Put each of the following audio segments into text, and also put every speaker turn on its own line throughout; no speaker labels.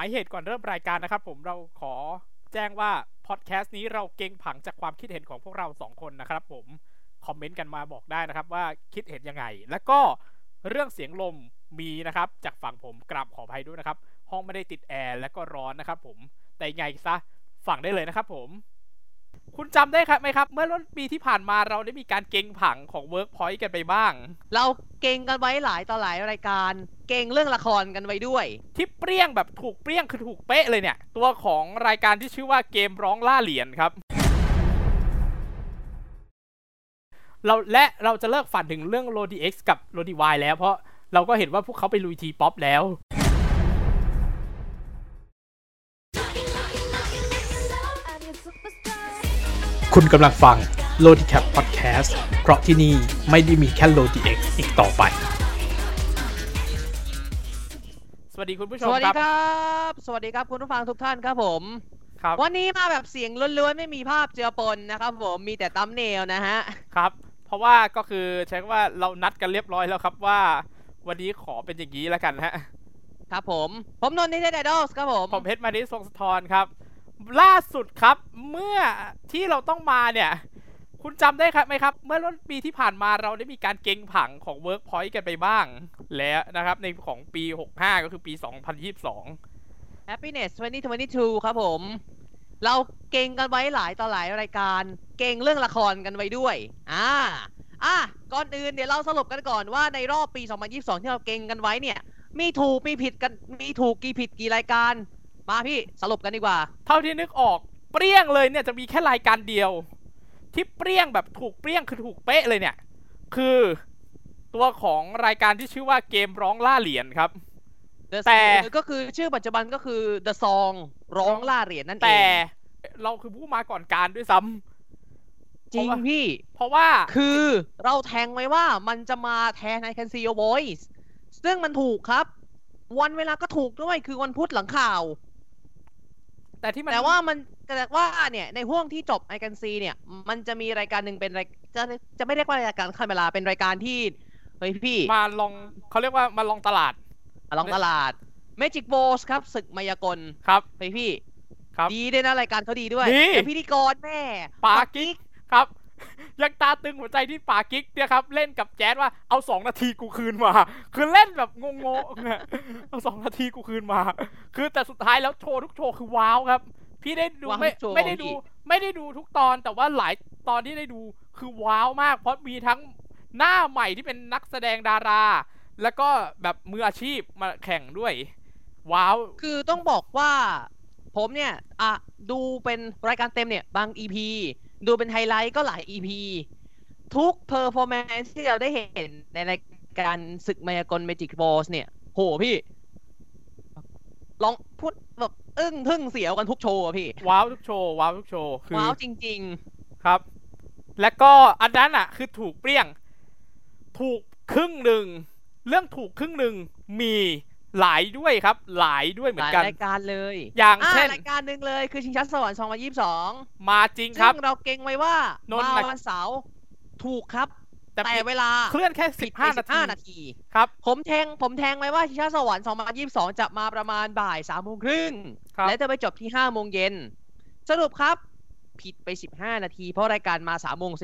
ายเหตุก่อนเริ่มรายการนะครับ ผมเราขอแจ้งว่าพอดแคสต์นี้เราเก่งผังจากความคิดเห็นของพวกเราสองคนนะครับ ผมคอมเมนต์กันมาบอกได้นะครับ ว่าคิดเห็นยังไง แล้วก็เรื่องเสียงลมมีนะครับ จากฝั่งผมกราบขออภัยด้วยนะครับ ห้องไม่ได้ติดแอร์และก็ร้อนนะครับ ผมแต่ยังไงซะฝั่งได้เลยนะครับ ผม คุณจำได้ครับไหมครับ เมื่อต้นปีที่ผ่านมาเราได้มีการเก่งผังของ Workpoint กันไปบ้าง
เราเก่งกันไว้หลายต่อหลายรายการ เก่งเรื่องละครกันไว้ด้วย
ที่เปรี้ยงแบบถูกเปรี้ยงคือถูกเป๊ะเลยเนี่ย ตัวของรายการที่ชื่อว่าเกมร้องล่าเหรียญครับ เราและเราจะเลิกฝันถึงเรื่อง r o d x กับ r o d y แล้วเพราะเราก็เห็นว่าพวกเขาไปลุยทีป๊อปแล้ว คุณกำลังฟัง l o d i c a p Podcast เพราะที่นี่ไม่ได้มีแค่ l o d x อีกต่อไป สวัสดีคุณผู้ช
ส
ม
วัส
ค
ดี
รับ
ครับ สวัสดีครับคุณผู้ฟังทุกท่านครับผม
ครับ
วันนี้มาแบบเสียงล้วนๆ ไม่มีภาพเจือปนนะครับผม มีแต่ตัมเนลนะฮะ
ครับ เพราะว่าก็คือใช้คำว่าเรานัดกันเรียบร้อยแล้วครับว่า วันนี้ขอเป็นอย่างนี้แล้วกันฮะ
ครับผม ผมนนท์นิเทศไอดอลครับผม
ผมเพชรมานิสทรงสะทรครับ ล่าสุดครับ เมื่อที่เราต้องมาเนี่ย คุณจำได้ครับไหมครับ เมื่อต้นปีที่ผ่านมาเราได้มีการเก่งผังของ Workpoint กันไปบ้าง แล้วนะครับ ในของปี 65 ก็คือปี 2022
Happiness 2022 ครับผม เราเก่งกันไว้หลายต่อหลายรายการ เก่งเรื่องละครกันไว้ด้วย อ่าอะก่อนอื่นเดี๋ยวเราสรุปกันก่อนว่าในรอบปี 2022 ที่เราเก่งกันไว้เนี่ย มีถูกมีผิดกันมีถูกกี่ผิดกี่รายการ มาพี่สรุปกันดีกว่า
เท่าที่นึกออกเปรี้ยงเลยเนี่ยจะมีแค่รายการเดียว ที่เปรี้ยงแบบถูกเปรี้ยงคือถูกเป๊ะเลยเนี่ย คือตัวของรายการที่ชื่อว่าเกมร้องล่าเหรียญครับ
The
แต่
Song ก็คือชื่อปัจจุบันก็คือ The Song ร้องล่าเหรียญนั่นเอ
แต่
ง
เราคือผู้มาก่อนการด้วยซ้ำ
จริง
เพราะว่า
พี่
เพราะว่า
คือเราแทงไว้ว่ามันจะมาแทน I Can See Your Voice ซึ่งมันถูกครับ วันเวลาก็ถูกด้วยคือวันพุธหลังข่าว
แต่ที่มัน
แต่ว่ามันแต่ว่าเนี่ยในห่วงที่จบ I Can See เนี่ย มันจะมีรายการหนึ่งเป็นรายจะจะไม่เรียกว่ารายการคันเวลาเป็นรายการที่เฮ้ยพี่
มาลองเขาเรียกว่ามาลองตลาด
มาลองตลาด Magic Balls ครับศึกมายากล
ครับ
เฮ้ยพี่
ครับ
ดีด้วยนะรายการเขาดีด้วย
ดี
แต่พิธีกรแม่
ปากิ๊กครับ ยังตาตึงหัวใจที่ปากิ๊กเนี่ยครับ เล่นกับแจ๊ดว่าเอาสองนาทีกูคืนมา คือเล่นแบบงงๆเนี่ยเอาสองนาทีกูคืนมา คือแต่สุดท้ายแล้วโชว์ทุกโชว์คือว้าวครับ พี่ได้ดู
ว้าว
ไม่
ทุกโชว์
ไม่ได้ดู
พี่
ไม่ได้ดูทุกตอนแต่ว่าหลายตอนที่ได้ดูคือว้าวมาก เพราะมีทั้งหน้าใหม่ที่เป็นนักแสดงดารา แล้วก็แบบมืออาชีพมาแข่งด้วย ว้าว
คือต้องบอกว่า ผมเนี่ยอะดูเป็นรายการเต็มเนี่ยบาง EP ดูเป็นไฮไลท์ก็หลาย EP ทุก performance ที่เราได้เห็นในรายการศึกมายากลเมจิกบอสเนี่ย โหพี่ ลองพูดแบบอึ้งทึ่งเสียวกันทุกโชว์อะพี่
ว้าวทุกโชว์ ว้าวทุกโชว์ คือ
ว้าวจริง
ครับ แล้วก็อันนั้นอะ คือถูกเปรี้ยง ถูกครึ่งหนึ่ง เรื่องถูกครึ่งหนึ่งมี หลายด้วยครับ หลายด้วยเห
ๆ
มื
ห
อน
ลาย
กัน
รายการเลย
อย่าง
อะ
เช่น
รายการหนึ่งเลยคือชิงช้าสวรรค์2022
มาจริงค
ซึ่
รับ
งเราเก่งไว้ว่าน
นท์
มา
น่ะ
วันเสาร์ถูกครับ
แต่
แต่เวลา
เคลื่อนแค่
ผิ
สิ
ด
บ
ไป
ห้า
สิ
นา
บ
ที
ห้านาที
ครับ
ผมแทงผมแทงไว้ว่าชิชาสวรรค์2022 จะมาประมาณบ่าย3โมงครึ่ง
ครับ
และจะไปจบที่5โมงเย็นสรุปครับ ผิดไป 15 นาที เพราะรายการมา3โมง
ครับ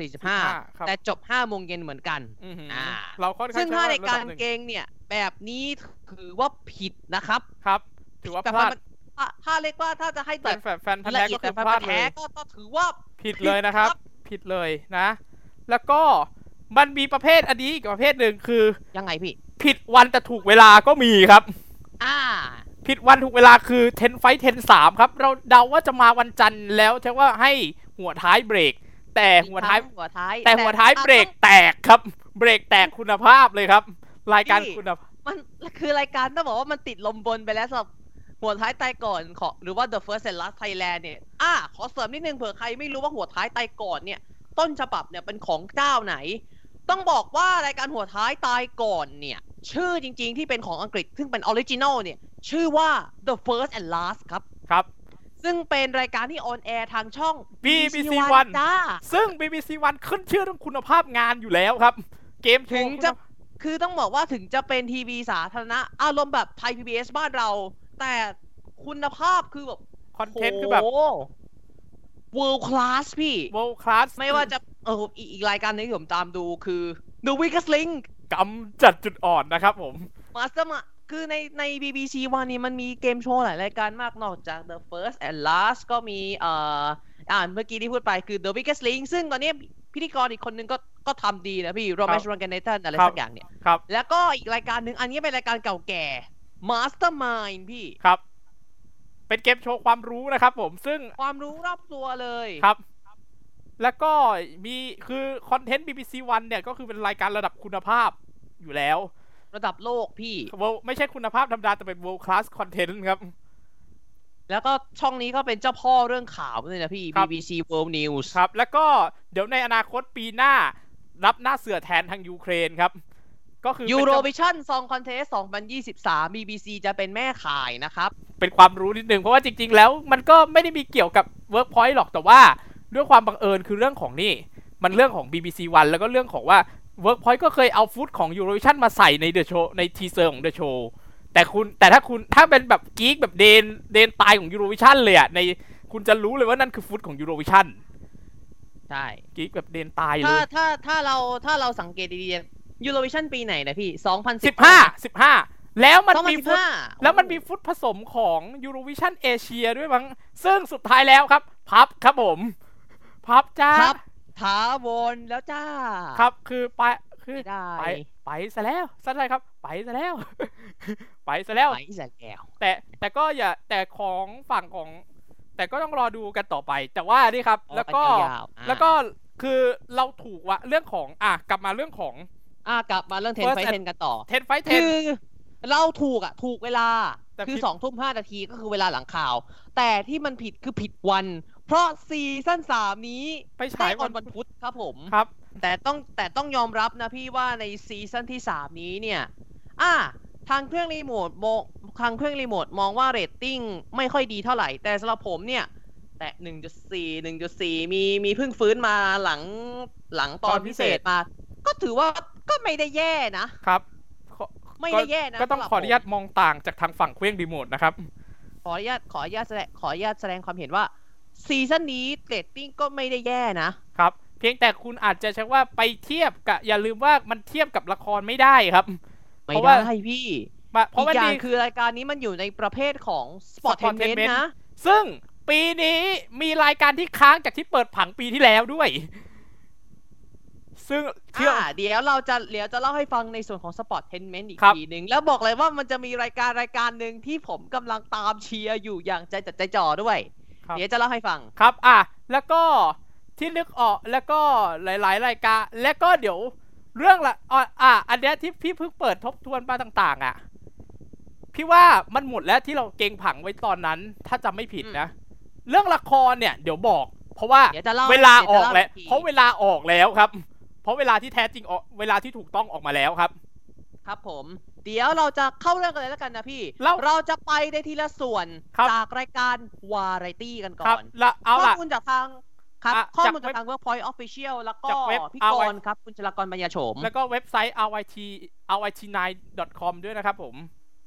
45แต่จบ5โมงเย็นเหมือนกัน
อื้อหือ
อ่า
เราค่อนข้าง
ซึ่งถ้า
ใช้
ใน
ระดับ
การ
หนึ่ง
เกงเนี่ย แบบนี้ถือว่าผิดนะครับ
ครับ ถือว่า
แต่
พลาด
มันถ้าถ้าเรียกว่าถ้าจะให้
แฟ
แบ
น
บ
แฟนแฟนพันธุ์
ละ
แท้
เอีย
ก็
ด
คื
แต่
อ
พัน
พลาด
ธุ์
เล
แท้
ย
ก็ก็ถือว่า
ผิดเลยนะครับ ผิดเลยนะ แล้วก็มันมีประเภทอันนี้อีกประเภทหนึ่งคือ
ยังไงพี่
ผิดวันแต่ถูกเวลาก็มีครับ
อ่า
ผิดวันถูกเวลาคือเทนไฟเทนสามครับ เราเดาว่าจะมาวันจันทร์แล้วใช่ว่าให้หัวท้ายเบรก แต่หัวท้าย
หัวท้าย
แต่หัวท้ายเบรกแตกครับ เบรกแตกคุณภาพเลยครับ รายการคุณภาพ
มันคือรายการต้องบอกว่ามันติดลมบนไปแล้วสำหรับหัวท้ายตายก่อนของหรือว่า The First and Last Thailand เนี่ยอะขอเสริมนิดนึงเผื่อใครไม่รู้ว่าหัวท้ายตายก่อนเนี่ย ต้นฉบับเนี่ยเป็นของเจ้าไหน ต้องบอกว่ารายการหัวท้ายตายก่อนเนี่ย ชื่อจริงๆที่เป็นของอังกฤษ ซึ่งเป็น original เนี่ย ชื่อว่า The First and Last ครับ
ครับ
ซึ่งเป็นรายการที่ on air ทางช่อง
BBC
One
One
จ้า
ซึ่ง BBC One ขึ้นชื่อเรื่องคุณภาพงานอยู่แล้วครับ เกมโช
ถึง
ว์
จะคือต้องบอกว่าถึงจะเป็นทีวีสาธารณะ อารมณ์แบบไทย PBS บ้านเรา แต่คุณภาพคือแบบ
คอนเทนต์คือแบบ
โ world class พี่
world class
ไม่ว่าจะ เอออีกอีกรายการหนึงที่ผมตามดูคือ The Weakest Link
กำจัดจุดอ่อนนะครับผม
Master มาคือในใน BBC วันนี้มันมีเกมโชว์หลายรายการมากนอกจาก The First and Last ก็มีเอ่ออ่านเมื่อกี้ที่พูดไปคือ The Weakest Link ซึ่งตอนนี้พิธีกรอีกคนนึงก็ก็ทำดีนะพี่ Romesh r a n g a n a t h a n อะไร
ครับ
สักอย่างเนี่ย
ครับ
แล้วก็อีกรายการหนึ่งอันนี้เป็นรายการเก่าแก่ Mastermind พี่
ครับ เป็นเกมโชว์ความรู้นะครับผมซึ่ง
ความรู้รอบตัวเลย
ครับ แล้วก็มีคือคอนเทนต์ BBC One เนี่ย ก็คือเป็นรายการระดับคุณภาพอยู่แล้ว
ระดับโลกพี่
World- ไม่ใช่คุณภาพธรรมดา แต่เป็น world class content ครับ
แล้วก็ช่องนี้ก็เป็นเจ้าพ่อเรื่องข่าวเลยนะพี่
ครับ
BBC World News
ครับ แล้วก็เดี๋ยวในอนาคตปีหน้า รับหน้าเสือแทนทางยูเครนครับ ก็คือเป็นเจ้า
Eurovision Song Contest 2023 BBC จะเป็นแม่ข่ายนะครับ
เป็นความรู้นิดนึงเพราะว่าจริง ๆ แล้วมันก็ไม่ได้มีเกี่ยวกับ Workpoint หรอกแต่ว่า ด้วยความบังเอิญคือเรื่องของนี่ มันเรื่องของ BBC One แล้วก็เรื่องของว่า Workpoint ก็เคยเอาฟุตของ Eurovision มาใส่ใน The Show ใน teaser ของ The Show แต่คุณแต่ถ้าคุณถ้าเป็นแบบกีกแบบเดนเดนตายของ Eurovision เลยอะในคุณจะรู้เลยว่านั่นคือฟุตของ Eurovision
ใช่
กีกแบบเดนตายเล
ถ้ายถ้าถ้าเราถ้าเราสังเกตดีๆ Eurovision ปีไหนนะพี่ 2015
สิบห้าสิบห้าแล้วมันมีฟุต
2015
แล้วมันมีฟุตผสมของ Eurovision เอเชียด้วยมั้ง ซึ่งสุดท้ายแล้วครับ พับครับผม พับจ้า
ครับถาวรแล้วจ้า
ครับคือไปคือ
ไม่ได้
ไปไปซะแล้วซะเลยครับ ไปซะแล้ว ไปซะแล้ว
ไปเสร็จแล้ว
แต่แต่ก็อย่าแต่ของฝั่งของ แต่ก็ต้องรอดูกันต่อไป แต่ว่านี่ครับ แล้วก็
เอากันยาวๆอะ
แล้วก็คือเราถูกว่าเรื่องของอะกลับมาเรื่องของ
อะกลับมาเรื่องเทน
First
ไฟ
and-
เทนกันต่อ
เทนไฟเท
คื
น
อเราถูกอะ ถูกเวลา
แต่
คือ
ผิด
สองทุ่มห้านาทีก็คือเวลาหลังข่าว แต่ที่มันผิดคือผิดวัน เพราะซีซั่นสามนี้
ไป
ได้
ฉาย
อ
วั
อนนวันพุธครับผม
ครับ
แต่ต้องแต่ต้องยอมรับนะพี่ว่าในซีซั่นที่สามนี้เนี่ย อ่า ทางเครื่องรีโมทมองทางเครื่องรีโมทมองว่าเรตติ้งไม่ค่อยดีเท่าไหร่ แต่สำหรับผมเนี่ย แต่ 1.4 1.4 มีมีเพิ่งฟื้นมาหลังหลังตอน
ตอนพิ
พิ
เศ
เศ
ษ
ษมา ก็ถือว่าก็ไม่ได้แย่นะ
ครับขอ
ไม่ได้แย่นะ
ก็ต้อง
สำหรับ
ขออนุญาตมองต่างจากทางฝั่งเครื่องรีโมทนะครับ
ขออนุญาตขออนุญาตแสดงขออนุญาตแสดงความเห็นว่า ซีซั่นนี้เรตติ้งก็ไม่ได้แย่นะ
ครับ เพียงแต่คุณอาจจะใช้ว่าไปเทียบกับอย่าลืมว่ามันเทียบกับละครไม่ได้ครับ
ไม่
เพราะว่า
ได้พี่
มาเพราะ
อี
มัน
กอย่าง
มี
คือรายการนี้มันอยู่ในประเภทของ Sportainment
Sportainment
นะ
ซึ่งปีนี้มีรายการที่ค้างจากที่เปิดผังปีที่แล้วด้วย ซึ่งเชื่อ
อ่าเดี๋ยวเราจะเดี๋ยวจะเล่าให้ฟังในส่วนของ Sportainment อีก
ครับ
ทีหนึ่งแล้วบอกเลยว่ามันจะมีรายการรายการหนึ่งที่ผมกำลังตามเชียร์อยู่อย่างใจจัดใจจ่อด้วย
ครับ
เดี๋ยวจะเล่าให้ฟัง
ครับ อะ แล้วก็ที่นึกออกแล้วก็หลาย ๆ รายการ แล้วก็เดี๋ยวเรื่องละอะอะอันเนี้ยที่พี่เพิ่งเปิดทบทวนมาต่าง ๆ อะ พี่ว่ามันหมดแล้วที่เราเก่งผังไว้ตอนนั้น ถ้าจำไม่ผิดนะ เรื่องละครเนี่ย เดี๋ยวบอก เพราะว่า
เดี๋ยวจะเล่า
เวลาอ
ดี๋ย
อก
จะ
แล้ว
กที
เพราะเวลาออกแล้วครับ เพราะเวลาที่แท้จริงออกเวลาที่ถูกต้องออกมาแล้วครับ
ครับผม เดี๋ยวเราจะเข้าเรื่องกันเลยแล้วกันนะพี่
เล่า
เราจะไปในทีละส่วน
ครับ
จากรายการวาไรตี้กันก่
ครั
อบน
ละเอา
ข้อ
ล่ะ
มูลจากทางครับ
อะ
ข้อ
จาก
มูลจากทาง Workpoint Official แล้วก็
จากเว็บ
พี่
RY
กรณ์ครับ คุณชลากรปัญญาโฉม
แล้วก็เว็บไซต์ ryt ryt9.com ด้วยนะครับผม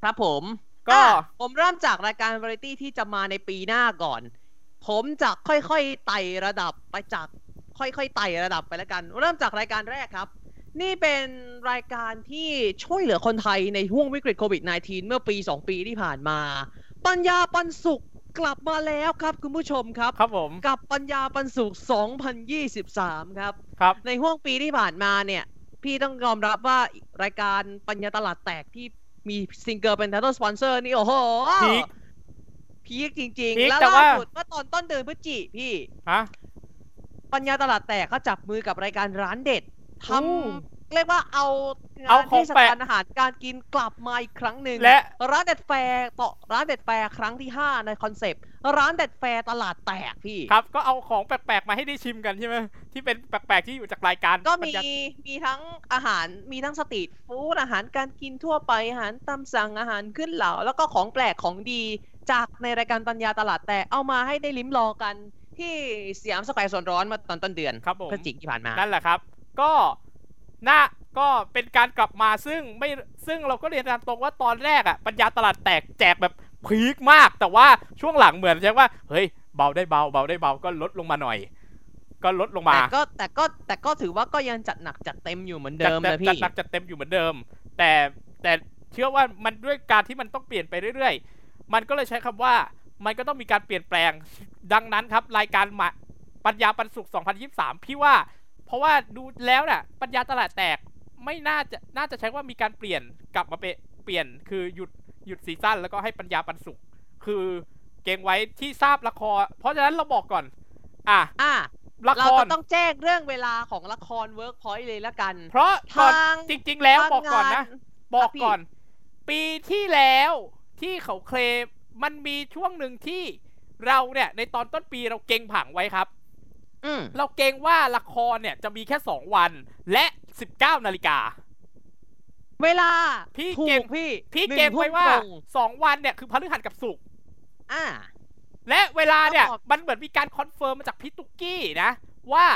ครับผม
ก็
อะผมเริ่มจากรายการวาไรตี้ที่จะมาในปีหน้าก่อน ผมจะค่อยๆไต่ระดับไปจากค่อยๆไต่ระดับไปแล้วกัน เริ่มจากรายการแรกครับ นี่เป็นรายการที่ช่วยเหลือคนไทยในห้วงวิกฤตโควิด -19 เมื่อปี 2 ปีที่ผ่านมา ปัญญาปันสุขกลับมาแล้วครับคุณผู้ชมครับ
ครับผม
กับปัญญาปันสุข 2023 ครับ
ครับ
ในห้วงปีที่ผ่านมาเนี่ย พี่ต้องยอมรับว่ารายการปัญญาตลาดแตกที่มีซิงเกิลเป็น title sponsor นี่ โอ้โห peak peak จริง
พี
ๆ
ค
แล้ว
แต่
ล่า
ว่า
สุดเมื่อตอนต้นเดือนพฤศจิพี่
ฮะ
ปัญญาตลาดแตกเขาจับมือกับรายการร้านเด็ด ท
อู้ำ
เรียกว่าเอางา
เอา
น
ของ
เทศ
แปล
กากลอาหารการกินกลับมาอีกครั้งหนึ่ง
และ
ร้านเด็ดแฟร์ต่อร้านเด็ดแฟร์ครั้งที่ 5 ในคอนเซปต์ร้านเด็ดแฟร์ตลาดแตกพี่
ครับ ก็เอาของแปลกๆมาให้ได้ชิมกันใช่ไหมที่เป็นแปลกๆที่อยู่จากรายการ
ก็
ปัญ
มี
ญา
มีทั้งอาหารมีทั้งสตรีทฟู้ดอาหารการกินทั่วไปอาหารตามสั่งอาหารขึ้นเหลาแล้วก็ของแปลกของดีจากในรายการปัญญาตลาดแตกเอามาให้ได้ลิ้มลองกันที่สยามสแควร์โซนร้อนมาตอนต้นเดือน
ครับผม
พฤศจิกที่ผ่านมา
นั่นแหละครับ ก็น่าก็เป็นการกลับมาซึ่งไม่ซึ่งเราก็เรียนตามตรงว่าตอนแรกอะปัญญาตลาดแตกแจกแบบพีคมาก แต่ว่าช่วงหลังเหมือนใช่ว่าเฮ้ยเบาได้เบาเบาได้เบาก็ลดลงมาหน่อย ก็ลดลงมา
แต่ก็แต่ก็แต่ก็ถือว่าก็ยังจัดหนักจัดเต็มอยู่เหมือนเดิม
จั
นะ
จั
พี่
หนักจัดเต็มอยู่เหมือนเดิม แต่แต่เชื่อว่ามันด้วยการที่มันต้องเปลี่ยนไปเรื่อยๆ มันก็เลยใช้คำว่ามันก็ต้องมีการเปลี่ยนแปลงดังนั้นครับ รายการมาปัญญาปันสุข 2023 พี่ว่า เพราะว่าดูแล้วน่ะ ปัญญาตลาดแตกไม่น่าจะน่าจะใช้ว่ามีการเปลี่ยนกลับมาเปเปลี่ยนคือหยุดหยุดซีซั่นแล้วก็ให้ปัญญาปันสุข คือเก่งไว้ที่ทราบละคร เพราะฉะนั้นเราบอกก่อน อะ
อะ
ละ
เรา
คร
จะต้องแจ้งเรื่องเวลาของละครเวิร์กพอยต์เลยละกัน
เพราะก่อน
ทาง
จริง ๆ แล้ว
ทาง
บอกก่อนนะ
งาน
บอก
พี่
ก่อน ปีที่แล้วที่เขาเคลมมันมีช่วงหนึ่งที่เราเนี่ยในตอนต้นปีเราเก็งผังไว้ครับ
อืม
เราเก็งว่าละครเนี่ยจะมีแค่2วันและ19นาฬิกา
เวลา
พี่
ถู
เก็ง
พี่
พี่
หนึ่
เก็งไว้ว่า
ทุ่มตรง
2วันเนี่ยคือพฤหัสกับศุกร์
อ่า
และเวลาเนี่ย
ครับผม
มันเหมือนมีการ confirm มาจากพี่ตุ๊กกี้นะ ว่า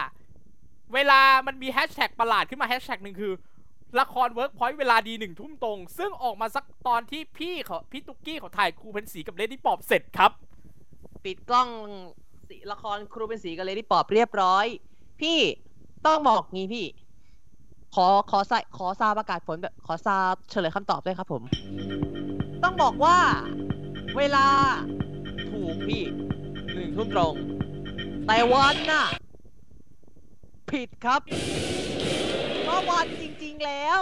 เวลามันมีแฮชแท็กประหลาดขึ้นมาแฮชแท็กหนึ่งคือ ละครเวิร์กพอยต์เวลาดีหนึ่งทุ่มตรง ซึ่งออกมาสักตอนที่พี่เขาพี่ตุ๊กกี้เขาถ่ายครูเพนสีกับเลดี้ปอบเสร็จครับ
ปิดกล้อง สีละครครูเป็นสีกันเลยที่ปอบเรียบร้อย พี่ต้องบอกงี้พี่ ขอขอใส่ขอซาประกาศผลแบบขอซาเฉลยคำตอบด้วยครับผม ต้องบอกว่า เวลาถูกพี่หนึ่งทุ่มตรง แต่วันน่ะ ผิดครับเพราะวันจริง ๆแล้ว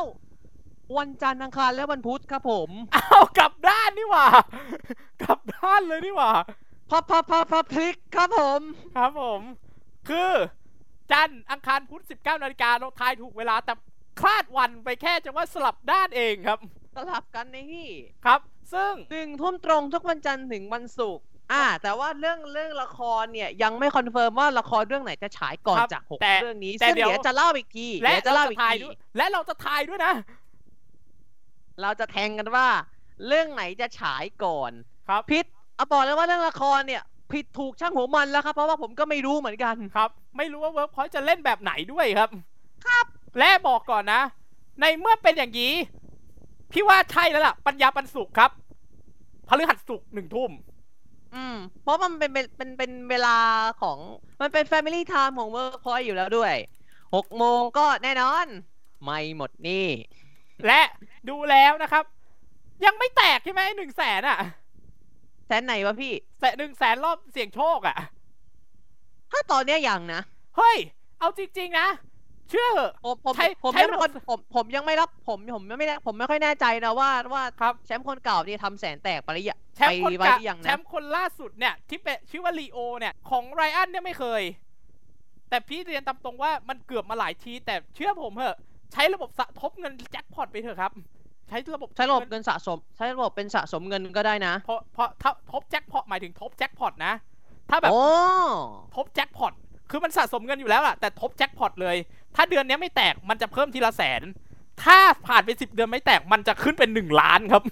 วันจันทร์อังคารและวันพุธครับผม
อ้าวกลับด้านนี่หว่ากลับด้านเลยนี่หว่า
พับพับพับพับพลิกครับผม
ครับผม คือ จันทร์อังคารพุธ19นาฬิกาเราทายถูกเวลาแต่คลาดวันไปแค่จะว่าสลับด้านเองครับ
สลับกันในพี่
ครับ ซึ่ง
หนึ่งทุ่มตรงทุกวันจันทร์ถึงวันศุกร์อ่า แต่ว่าเรื่องเรื่องละครเนี่ยยังไม่ confirm ว่าละครเรื่องไหนจะฉายก่อน
ครับ
จากหก
แต่
เรื่องนี้
แต่
ซึ่ง
เดี๋ยว
เดี๋ยวจะเล่าอีกที
และ
เดี๋ยวจะ
เรา
เล่า
จะ
อีก
ทาย
ที
ด้วยและเราจะทายด้วยนะ
เราจะแทงกันว่า เรื่องไหนจะฉายก่อน
ครับ
ผิด เอาบอกเลยว่าเรื่องละครเนี่ย ผิดถูกช่างหัวมันแล้วครับ เพราะว่าผมก็ไม่รู้เหมือนกัน
ครับ ไม่รู้ว่าเวิร์กพอยต์จะเล่นแบบไหนด้วยครับ
ครับ
และบอกก่อนนะ ในเมื่อเป็นอย่างนี้พี่ว่าใช่แล้วล่ะ ปัญญาปันสุกร์ครับพฤหัสสุกร์หนึ่งทุ่ม
อืม เพราะมันเป็นเป็นเป็นเป็นเวลาของมันเป็น Family Time ของ Workpoint อยู่แล้วด้วยหกโมงก็แน่นอน ไม่หมดหนี่
และดูแล้วนะครับ ยังไม่แตกใช่ไหมหนึ่งแสนอะ
แสนไหนวะพี่
แสนหนึ่งแสนรอบเสี่ยงโชคอะ
ถ้าตอนเนี้ยยังนะ
เฮ้ย เอาจริง ๆ นะ เชื่อเหอะ
ผมผม
ใช้
ผม
ใช้
ยังไม่
ระบบ
ค่อยผมผมยังไม่รับผมผมยังไม่ได้ผมไม่ค่อยแน่ใจนะว่าว่า
ครับ
แชมป์คนเก่านี่ทำแสนแตกไปหรือยัง
แชมป์คน
ไปไว้
กะ
หรือยัง
แช
นะ
มป์คนล่าสุดเนี่ยที่เป็นชื่อว่าลีโอเนี่ยของไรอันเนี่ยไม่เคย แต่พี่เรียนตามตรงว่ามันเกือบมาหลายที แต่เชื่อผมเหอะ ใช้ระบบสะทบเงินแจ็คพอตไปเถอะครับใช้ระบบ
ใช้ระบบเงินสะสม ใช้ระบบเป็นสะสมเงินก็ได้นะ
เพราะเพราะถ้าทบแจ็คพอตหมายถึงทบแจ็คพอตนะ ถ้าแบบ
โอ้
ทบแจ็คพอตคือมันสะสมเงินอยู่แล้วอะแต่ทบแจ็คพอตเลย ถ้าเดือนเนี้ยไม่แตกมันจะเพิ่มทีละแสน ถ้าผ่านไปสิบเดือนไม่แตกมันจะขึ้นเป็นหนึ่งล้านครับ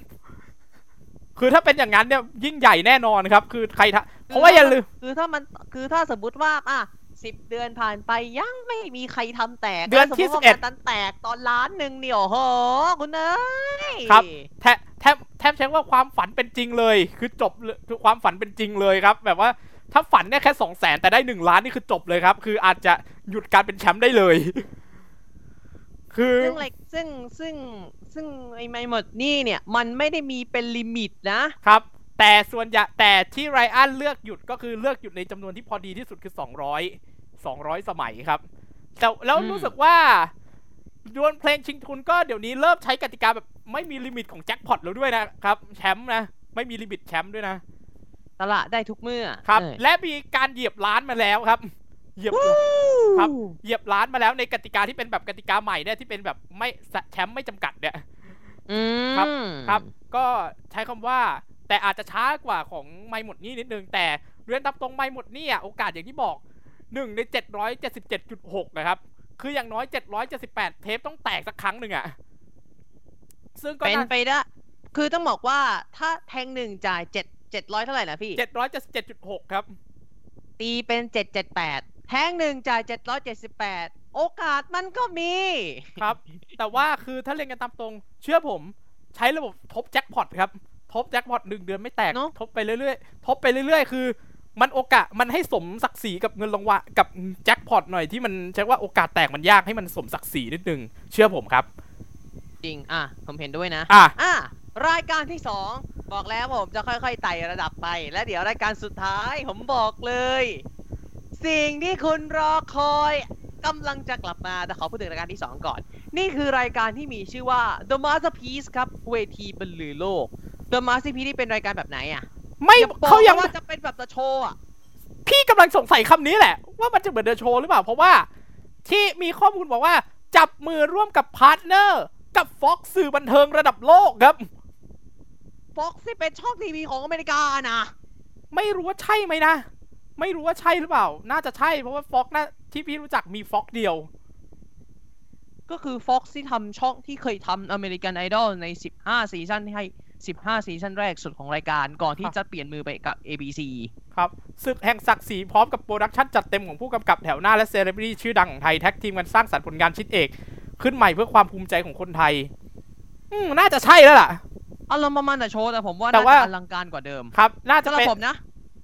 คือถ้าเป็นอย่างนั้นเนี่ยยิ่งใหญ่แน่นอนครับ คือใครทะเพราะว่าอย่าลืม
คือถ้ามันคือถ้าสมมติว่าอะ สิบเดือนผ่านไปยังไม่มีใครทำแตก
เดือนที่
แล้วสมมุติ
สิบเอ็ด
ว่ามันแตกตอนล้านหนึ่งเนี่ยโอ้โหคุณเอ้ย
ครับแทบแทบแทบใช้ว่าความฝันเป็นจริงเลย คือจบเลยคือความฝันเป็นจริงเลยครับ แบบว่าถ้าฝันเนี่ยแค่สองแสนแต่ได้หนึ่งล้านนี่คือจบเลยครับ คืออาจจะหยุดการเป็นแชมป์ได้เลย คือ
ซึ่งอะไรซึ่งซึ่งซึ่งไอ้ไม่หมดนี่เนี่ย มันไม่ได้มีเป็นลิมิตนะ
ครับ แต่ส่วนใหญ่แต่ที่ไรอันเลือกหยุดก็คือเลือกหยุดในจำนวนที่พอดีที่สุดคือ200 200สมัยครับ แต่แล้ว
อืม
รู้สึกว่าดวลเพลงชิงทุนก็เดี๋ยวนี้เริ่มใช้กติกาแบบไม่มี limit ของแจ็คพอตแล้วด้วยนะครับ แชมป์นะ ไม่มี limit แชมป์ด้วยนะ
พลาดได้ทุกเมื่อ
ครับ
เออ
และมีการเหยียบล้านมาแล้วครับ เหยียบครับเหยียบล้านมาแล้วในกติกาที่เป็นแบบกติกาใหม่เนี่ยที่เป็นแบบไม่แชมป์ไม่จำกัดเนี่ย
อืม
ครับครับ ก็ใช้คำว่า แต่อาจจะช้ากว่าของไม่หมดหนี่นิดนึง แต่เรียนตามตรงไม่หมดหนี่อะโอกาสอย่างที่บอกหนึ่งในเจ็ดร้อยเจ็ดสิบเจ็ดจุดหกนะครับ คืออย่างน้อยเจ็ดร้อยเจ็ดสิบแปดเทปต้องแตกสักครั้งหนึ่งอะ ซึ่งก็
เป็นไปได้ คือต้องบอกว่าถ้าแทงหนึ่งจ่ายเจ็ดเจ็ดร้อยเท่าไหร่นะพี่
เจ็ดร้อยเจ็ดสิบเจ็ดจุดหกครับ
ตีเป็นเจ็ดเจ็ดแปดแทงหนึ่งจ่ายเจ็ดร้อยเจ็ดสิบแปดโอกาสมันก็มี
ครับ แต่ว่าคือถ้าเรียนกันตามตรง เชื่อผมใช้ระบบทบแจ็คพอตครับ ทบแจ็คพอตหนึ่งเดือนไม่แตก
เนอะ
ทบไปเรื่อยๆ ทบไปเรื่อยๆ คือ มันโอกาสมันให้สมศักดิ์ศรีกับเงินรางวัลกับแจ็คพอตหน่อยที่มันใช้ว่าโอกาสแตกมันยากให้มันสมศักดิ์ศรีนิดนึง เชื่อผมครับ
จริง อะ ผมเห็นด้วยนะ
อะ
อะ รายการที่สองบอกแล้วว่าผมจะค่อยๆไต่ระดับไป และเดี๋ยวรายการสุดท้ายผมบอกเลย สิ่งที่คุณรอคอยกำลังจะกลับมาแต่ขอพูดถึงรายการที่สองก่อน นี่คือรายการที่มีชื่อว่า The Masterpiece ครับเวทีบรรลือโลก The Masterpiece นี่เป็นรายการแบบไหนอะ
ไม่
อย่าบอก
เขายัง
ว่าจะเป็นแบบจะโชว์อะ
พี่กำลังสงสัยคำนี้แหละ ว่ามันจะเหมือน The Show หรือเปล่า เพราะว่า ที่มีข้อมูลบอกว่า จับมือร่วมกับ partner กับ Fox สื่อบันเทิงระดับโลกครับ
Fox ที่เป็นช่องทีวีของอเมริกานะ
ไม่รู้ว่าใช่ไหมนะ ไม่รู้ว่าใช่หรือเปล่า น่าจะใช่เพราะว่า Fox น่าที่พี่รู้จักมี Fox เดียว
ก็คือ Fox ที่ทำช่องที่เคยทำ American Idol ใน 15ซีซั่นให้ 15 ซีซั่นแรกสุดของรายการก่อนที่
ครับ
จะเปลี่ยนมือไปกับ ABC
ครับศึกแห่งศักดิ์ศรีพร้อมกับ production จัดเต็มของผู้กำกับแถวหน้าและเซเลบริตี้ชื่อดังของไทย tag team กันสร้างสรรค์ผลงานชิ้นเอก ขึ้นใหม่เพื่อความภูมิใจของคนไทย อืมน่าจะใช่แล้วล่ะ
อารมณ์ประมาณแต่โชว์แต่ผมว่า
แต่
น่า
ว่า
จะอลังการกว่าเดิม
ครับ น่าจะ
สำหรับ
เป็น
ผมนะ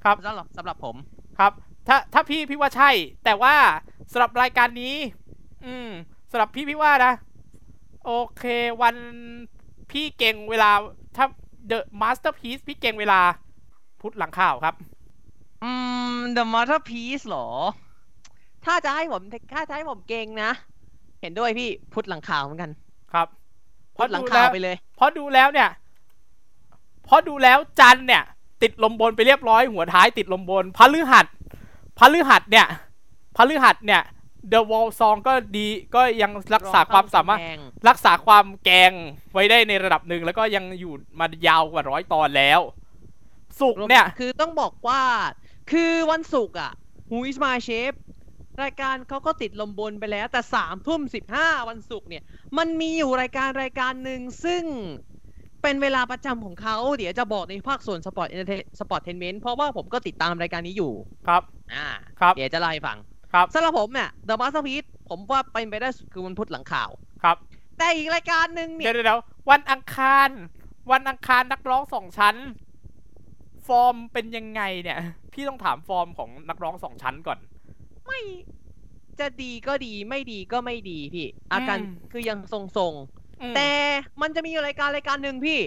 ครับสำหรับสำหรับผม
ครับ ถ้าถ้าพี่พี่ว่าใช่ แต่ว่าสำหรับรายการนี้ อืมสำหรับพี่พี่ว่านะ โอเควันพี่เก่งเวลา ถ้า The Masterpiece พี่เก่งเวลา พุธหลังข่าวครับ
อืม The Masterpiece เหรอ ถ้าจะให้ผมถ้าจะให้ผมเก่งนะ เห็นด้วยพี่พุทธหลังข่าวเหมือนกัน
ครับ
พุทธหลังข่าวไปเลย
เพราะดูแล้วเนี่ย เพราะดูแล้วจันทร์เนี่ย ติดลมบนไปเรียบร้อยหัวท้ายติดลมบนพฤหัสพฤหัสเนี่ยพฤหัสเนี่ย The Wall Song ก็ดีก็ยังรักษาความสามารถ
แง
รักษาความแกงไว้ได้ในระดับหนึ่งแล้วก็ยังอยู่มายาวกว่าร้อยตอนแล้ว สุกร์เนี่ย
คือต้องบอกว่า คือวันศุกร์อะ Who is my chef รายการเขาก็ติดลมบนไปแล้วแต่สามทุ่มสิบห้าวันศุกร์เนี่ย มันมีอยู่รายการรายการหนึ่งซึ่งเป็นเวลาประจำของเขาเดี๋ยวจะบอกในภาคส่วน sport sport entertainment เพราะว่าผมก็ติดตามรายการนี้อยู่
ครับ
อ่า
ครับ
เดี๋ยวจะเล่าให้ฟัง
ครับ
สำหรับผมเนี่ย The Masterpiece ผมว่าเป็นไปได้สุดคือวันพุธหลังข่าว
ครับ
แต่อีกรายการหนึ่งเนี่
เดี๋ย
ว
เดี๋ยววันอังคาร วันอังคารนักร้องสองชั้น ฟอร์มเป็นยังไงเนี่ย พี่ต้องถามฟอร์มของนักร้องสองชั้นก่อน
ไม่จะดีก็ดีไม่ดีก็ไม่ดีพี่ อาการ
อืม
คือยังทรงๆ
อืม
แต่มันจะมีรายการรายการหนึ่งพี่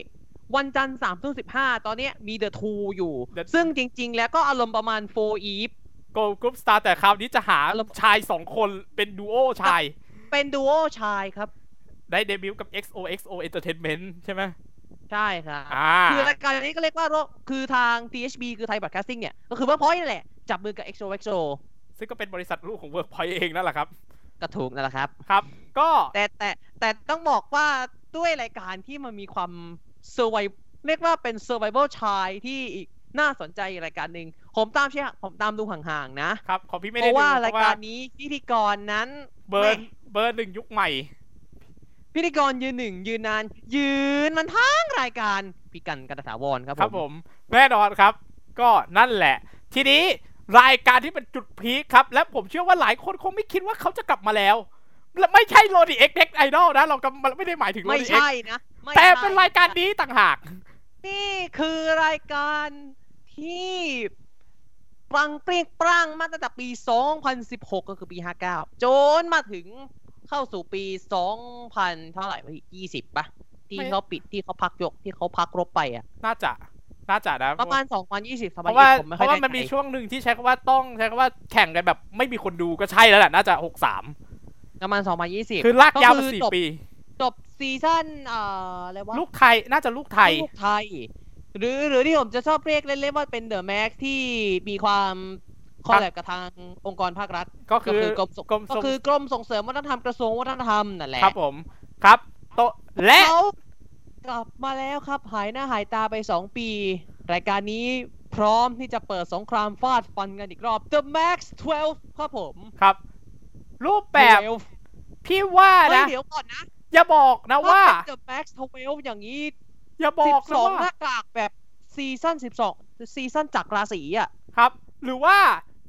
วันจันทร์สามทุ่มสิบห้าตอนเนี้ยมี The Two อยู่
The
ซึ่งจริง ๆ แล้วก็อารมณ์ประมาณ
4EVE Girl Group Star แต่คราวนี้จะหา
แล้ว
ชายสองคนเป็นดูโอชาย
เป็นดูโอชายครับ
ได้เดบิวต์กับ XOXO Entertainment ใช่ไหม
ใช่ครับ
อ่า
คือรายการนี้ก็เรียกว่าคือทาง THB คือไทยบ r อ d แคสติ้งเนี่ย ก็คือว่าพอยนั่นแหละ จับมือกับ XOXO
ซึ่งก็เป็นบริษัทลูกของ Workpoint เองนั่นแหละครับ
ก็ถูกนั่นแหละครับ
ครับ ก็
แต่แต่แต่ต้องบอกว่าด้วยรายการที่มันมีความเซอร์ไวเรียกว่าเป็นเซอร์ไ a เบิลชายที่อีก น่าสนใจอีกรายการหนึ่งผมตามเชื่อผมตามดูห่างๆนะ
ครับของพี่ไม่
เพ
ได้
ราะ
ดู
ว่า
เพ
ราย
ราะว่า
การนี้พิธีกรนั้น
เบอร์
แม่
เบอร์หนึ่งยุคใหม่
พิธีกรยืนหนึ่งยืนนาน ยืนมันทั้งรายการพี่กันกันตถาวรครับ
ครับผมแน่นอนครับ ก็นั่นแหละ ทีนี้รายการที่เป็นจุดพีคครับ และผมเชื่อว่าหลายคนคงไม่คิดว่าเขาจะกลับมาแล้วและไม่ใช่โรดีเอ็กเด็กไอดอลนะ เราก็ไม่ได้หมายถึงโร
ไม่
ดีเอ็ก
ใช่นะไม่
แต่
ใช่
เป็นรายการนี้ต่างหาก
นี่คือรายการ ที่ปรังเปรี้ยงปรังมาตั้งแต่ปี 2016 ก็คือปี 59 จนมาถึงเข้าสู่ปี 2000 เท่าไหร่วะพี่20ปะที่
ไม่
เขาปิดที่เขาพักยกที่เขาพักรบไปอะ
น่าจะน่าจะนะ
ประมาณ 2020
เพราะว่า
ผมไม่
เพ
ค่อย
ราะว่า
แน่
มันมี
ใจ
ช่วงหนึ่งที่ใช้คำว่าต้องใช้คำว่าแข่งกันแบบไม่มีคนดูก็ใช่แล้วแหละน่าจะหกสาม
ประมาณ 2020
คือลากยาวมา
ก็คือ
สี่
จบ
ปี
จบซีซั่นเอ่ออะไรวะ
ลูกไทยน่าจะลูกไทย
ลูกไทย หรือหรือที่ผมจะชอบเรียกเล่นๆว่าเป็นเดอะแม็กที่มีความคอลแลบกับทางองค์กรภาครัฐ
ก็คือ
กรมส่ง
กรม
ก็
ส่ง
คือกรมส่งเสริมวัฒนธรรมกระทรวงวัฒนธรรมนั่นแหละ
ครับผมครับโตะและ
เขากลับมาแล้วครับหายหน้าหายตาไป 2 ปี รายการนี้พร้อมที่จะเปิดสงครามฟาดฟันกันอีกรอบ The Max 12 ครับผม
ครับ รูปแบบ
12
พี่ว่า
เฮ้ย
นะ
เดี๋ยวก่อนนะ
อย่าบอกนะว่า
ถ้เป็น The Max 12 อย่างนี้
อย่าบอกนะ
12ห
ว่า
น้ากากแบบซีซั่น12ซีซั่นจักรราศีอะ
ครับ หรือว่า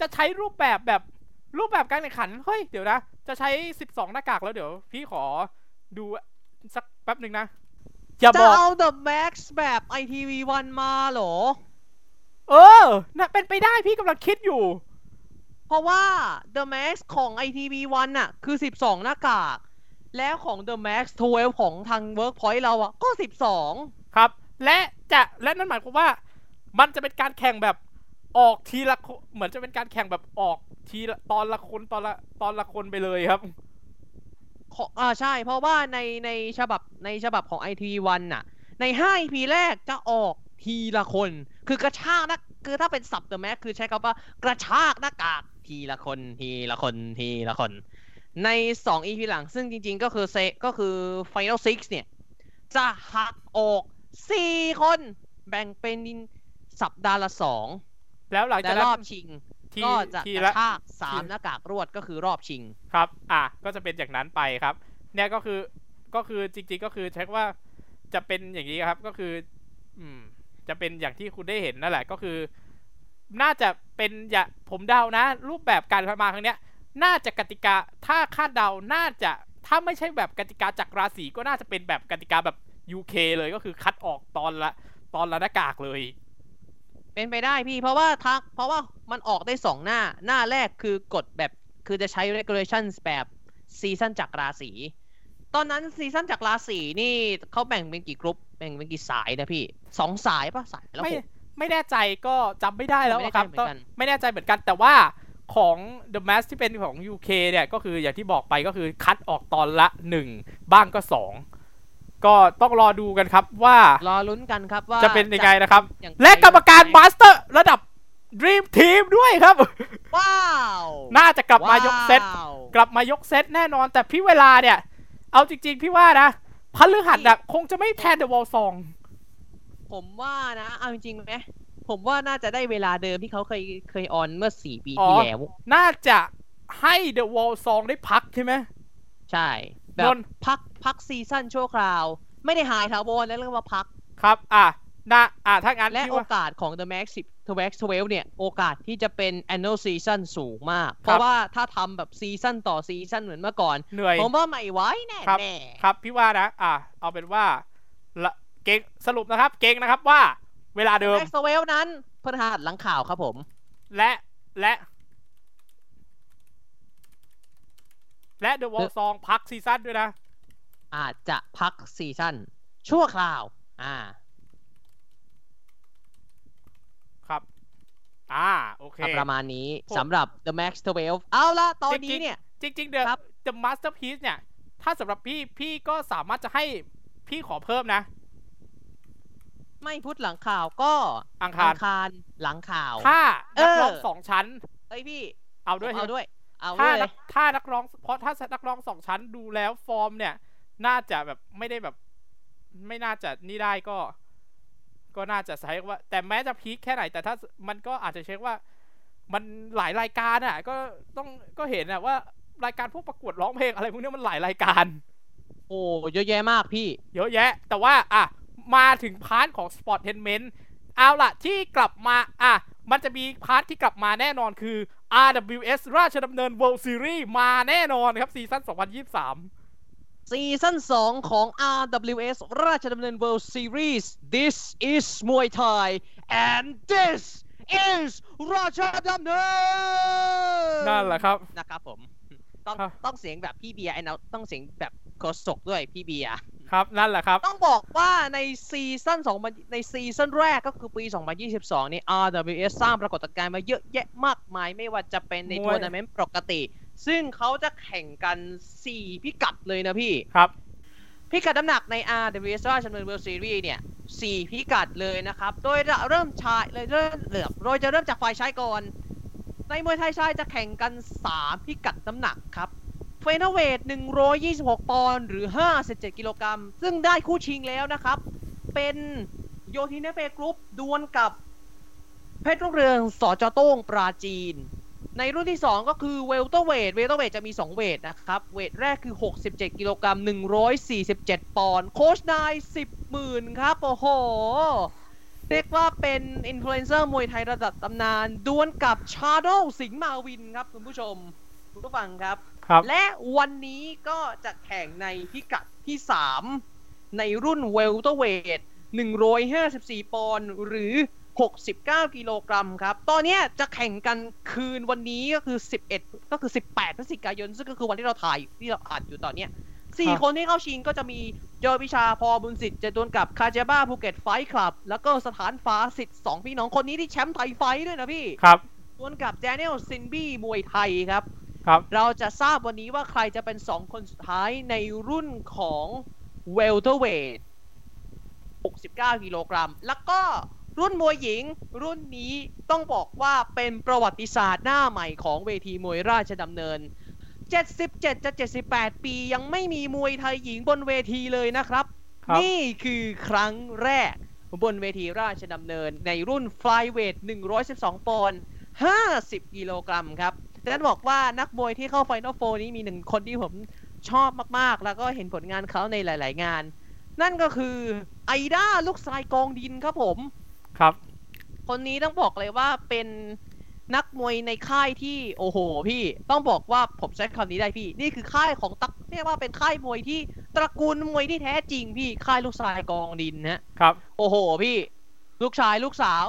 จะใช้รูปแบบแบบรูปแบบการแข่งขัน เฮ้ย เดี๋ยวนะ จะใช้12หน้ากากแล้วเดี๋ยวพี่ขอดูสักแป๊บหนึ่งนะ อย่า
จะ
บอก
เอา The Max แบบ ITV1 มาเหรอ
เออน่ะเป็นไปได้พี่กำลังคิดอยู่
เพราะว่า The Max ของ ITV1 น่ะ คือ 12 หน้ากาก แล้วของ The Max 12 ของทาง Workpoint เราอะ ก็ 12
ครับ และจะและนั่นหมายความว่า มันจะเป็นการแข่งแบบออกทีละเหมือนจะเป็นการแข่งแบบออกทีละตอนละคนตอนละตอนละคนไปเลยครับ
องอ่าใช่ เพราะว่าในในฉบับในฉบับของ ITV1 น่ะ ใน5 EP แรกจะออกทีละคน คือกระชากนะคือถ้าเป็นสับ The Max คือใช้คำว่ากระชากหน้ากากทีละคนทีละคนทีละคน ใน 2 EP หลังซึ่งจริง ๆ ก็คือเซก็คือ Final Six เนี่ย จะหักออก 4คนแบ่งเป็นสัปดาห์ละ
แล้วหลัง
2
จาก
และ
นั้
ร
น
อบชิง
ที
ก็จะ
ที
ก
ละ
ระชาก
ที
3หน้ากากรวดก็คือรอบชิง
ครับ อะก็จะเป็นอย่างนั้นไปครับ เนี่ยก็คือก็คือจริง ๆ ก็คือใช้คำว่าจะเป็นอย่างนี้ครับก็คือ อืม จะเป็นอย่างที่คุณได้เห็นนั่นแหละก็คือ น่าจะเป็นอย่าผมเดานะ รูปแบบการมาครั้งเนี้ย น่าจะกติกาถ้าคาดเดาน่าจะถ้าไม่ใช่แบบกติกาจักรราศีก็น่าจะเป็นแบบกติกาแบบ UK เลยก็คือคัดออกตอนละตอนละหน้ากากเลย
เป็นไปได้พี่ เพราะว่าทักเพราะว่ามันออกได้สองหน้าหน้าแรกคือกฎแบบคือจะใช้ regulations แบบซีซันจักรราศีตอนนั้นซีซันจักรราศีนี่เขาแบ่งเป็นกี่กรุ๊ปแบ่งเป็นกี่สายนะพี่สองสายปะสายแล้ว
ไม่
หก
ไม่แน่ใจก็จำไม่ได้แล้ว
ไม่แน่
อะครับ
ใจเหมือนกัน
ไม่แน่ใจเหมือนกันแต่ว่าของ The Mask ที่เป็นของ UK เนี่ย ก็คืออย่างที่บอกไปก็คือคัดออกตอนละ 1 บ้างก็ 2 ก็ต้องรอดูกันครับว่า
รอลุ้นกันครับว่า
จะเป็นยังไงนะครับ
อย่าง
และกรรมการมาสเตอร์ระดับ Dream Team ด้วยครับ
ว้าว
น่าจะกลับมายกเซต
ว้าว
กลับมายกเซตแน่นอน แต่พี่เวลาเนี่ย เอาจริง ๆ พี่ว่านะพฤหัสอะคงจะไม่แทน The Wall Song
ผมว่านะ เอาจริงๆไหมผมว่าน่าจะได้เวลาเดิมที่เขาเคยเคย on เมื่อสี่ปี
อ๋อ
ที่แล้ว
น่าจะให้ The Wall Song ได้พักใช่ไหม
ใช่ แบ
น
บ
น
พักพักซีซั่นชั่วคราว ไม่ได้หายถาวรแล้วเรื่องว่าพัก
ครับ อะนะอะถ้างั้น
และ
พี่
โอ
ว่า
กาสของ The Max 10 The Max 12 เนี่ย โอกาสที่จะเป็น annual season สูงมาก เพราะว่าถ้าทำแบบซีซั่นต่อซีซั่นเหมือนเมื่อก่อน
เหนื่อย
ผมว่าไม่ไหวแน่
ครับ
แน่
ครับ พี่ว่านะ อะเอาเป็นว่าละเก่งสรุปนะครับ เก่งนะครับว่า เวลาเดิม
แม็กซ์เวลานั้นพฤหัสหลังข่าวครับผม
และและ และ The Wall Song พักซีซั่นด้วยนะ
อาจจะพักซีซั่นชั่วคราว อ่า
ครับ อ่า โอเค
ประมาณนี้
ผม
สำหรับ The Max 12 เอาละตอนนี้เนี่ย
จริงๆเดอะ
ครับ
เดอะมาสเตอร์พีซเนี่ย ถ้าสำหรับพี่ พี่ก็สามารถจะให้พี่ขอเพิ่มนะ
ไม่พุธหลังข่าวก็
อัง
อั
คาร
งคารหลังข่าว
ถ้านักร้อง
เออ
สองชั้น
เอ้ยพี่
เอาด้วย
ผมเอา
ใช่ไหม
ด้วย เอา
ถ้า
ด้วยเล
นัก
ย
ถ้านักร้อง เพราะถ้านักร้องสองชั้นดูแล้วฟอร์มเนี่ย น่าจะแบบไม่ได้แบบ ไม่น่าจะนี่ได้ก็ ก็น่าจะใช้ว่า แต่แม้จะ peak แค่ไหน แต่ถ้ามันก็อาจจะเช็คว่า มันหลายรายการอะ ก็ต้องก็เห็นอะว่ารายการพวกประกวดร้องเพลงอะไรพวกเนี้ยมันหลายรายการ
โอ้เยอะแยะมากพี่
เยอะแยะ แต่ว่าอะมาถึงพาร์ทของ Sport e n t e r t a i n m e n t เอาล่ะที่กลับมาอะ มันจะมี part ที่กลับมาแน่นอนคือ RWS ราชดำเนิน World Series มาแน่นอนครับซีซั่น 2023
ซีซั่น 2 ของ RWS ราชดำเนิน World Series This is Muay Thai and this is ราชดำเนิน
นั่นแหละครับ
นะครับผม ต้อง
ครับ
ต้องเสียงแบบพี่เบียร์ไอ้เราต้องเสียงแบบโฆษกด้วยพี่เบียร์
ครับนั่นแหละครับ
ต้องบอกว่าในซีซั่น2ในซีซั่นแรกก็คือปี 2022 นี่ RWS สร้างปรากฏการณ์มาเยอะแยะมากมาย ไม่ว่าจะเป็นใน
มวย
ทัวร์นาเมนต์ปกติ ซึ่งเขาจะแข่งกัน 4 พิกัดเลยนะพี่
ครับ
พิกัดน้ำหนักใน RWS ราชดำเนิน World Series เนี่ย 4 พิกัดเลยนะครับ โดยจะเริ่มชายเลยเริ่มเหลือบโดยจะเริ่มจากฝ่ายชายก่อน ในมวยไทยชายจะแข่งกัน 3 พิกัดน้ำหนักครับ เฟเธอร์เวท126 ปอนด์หรือ 57 กิโลกรัม ซึ่งได้คู่ชิงแล้วนะครับ เป็นโยธินเอฟเอกรุ๊ปดวลกับเพชรรุ่งเรืองสอจอโต้งปราจีน ในรุ่นที่ 2 ก็คือเวลเตอร์เวทเวลเตอร์เวทจะมี 2 เวทนะครับ เวทแรกคือ 67 กิโลกรัม 147 ปอนด์โคชนาย10หมื่นครับ โอ้โห เรียกว่าเป็นอินฟลูเอนเซอร์มวยไทยระดับตำนานดวลกับชาโดสิงห์มาวินครับ คุณผู้ชมคุณผู้ฟังครับ
ครับ
และวันนี้ก็จะแข่งในพิกัดที่ในรุ่นเวลเตอร์เวท154 ปอนด์หรือ 69 กิโลกรัมครับ ตอนเนี้ยจะแข่งกันคืนวันนี้ก็คือ 11 ก็คือ 18พฤศจิกายน ซึ่งก็คือวันที่เราถ่ายที่เราอัดอยู่ตอนเนี้ยสี่
ครับ
คนที่เข้าชิงก็จะมีโจวิชาพอบุญสิทธิ์จะดวลกับคาเจบ้าภูเก็ตไฟท์คลับ แล้วก็สะท้านฟ้าศิษย์สองพี่น้องคนนี้ที่แชมป์ไทยไฟท์ด้วยนะพี่
ครับ
ดวลกับแดเนียลซินบี้มวยไทยครับ
ครับ
เราจะทราบวันนี้ว่าใครจะเป็น2คนสุดท้ายในรุ่นของเวลเตอร์เวท69กิโลกรัม แล้วก็รุ่นมวยหญิงรุ่นนี้ต้องบอกว่าเป็นประวัติศาสตร์หน้าใหม่ของเวทีมวยราชดำเนิน 77 จะ 78 ปียังไม่มีมวยไทยหญิงบนเวทีเลยนะครับ
ครับ
นี่คือครั้งแรกบนเวทีราชดำเนินในรุ่น Flyweight 112 ปอนด์50 กิโลกรัมครับ ดังนั้นบอกว่านักมวยที่เข้าไฟนอลโฟนี้มีหนึ่งคนที่ผมชอบมากๆ แล้วก็เห็นผลงานเขาในหลาย ๆ งาน นั่นก็คือไอด้าลูกทรายกองดินครับผม
ครับ
คนนี้ต้องบอกเลยว่าเป็นนักมวยในค่ายที่โอ้โห พี่ต้องบอกว่าผมใช้คำนี้ได้พี่ นี่คือค่ายของตักเรียกว่าเป็นค่ายมวยที่ตระกูลมวยที่แท้จริงพี่ค่ายลูกทรายกองดินนะ
ครับ
โอ้โห พี่ ลูกชายลูกสาว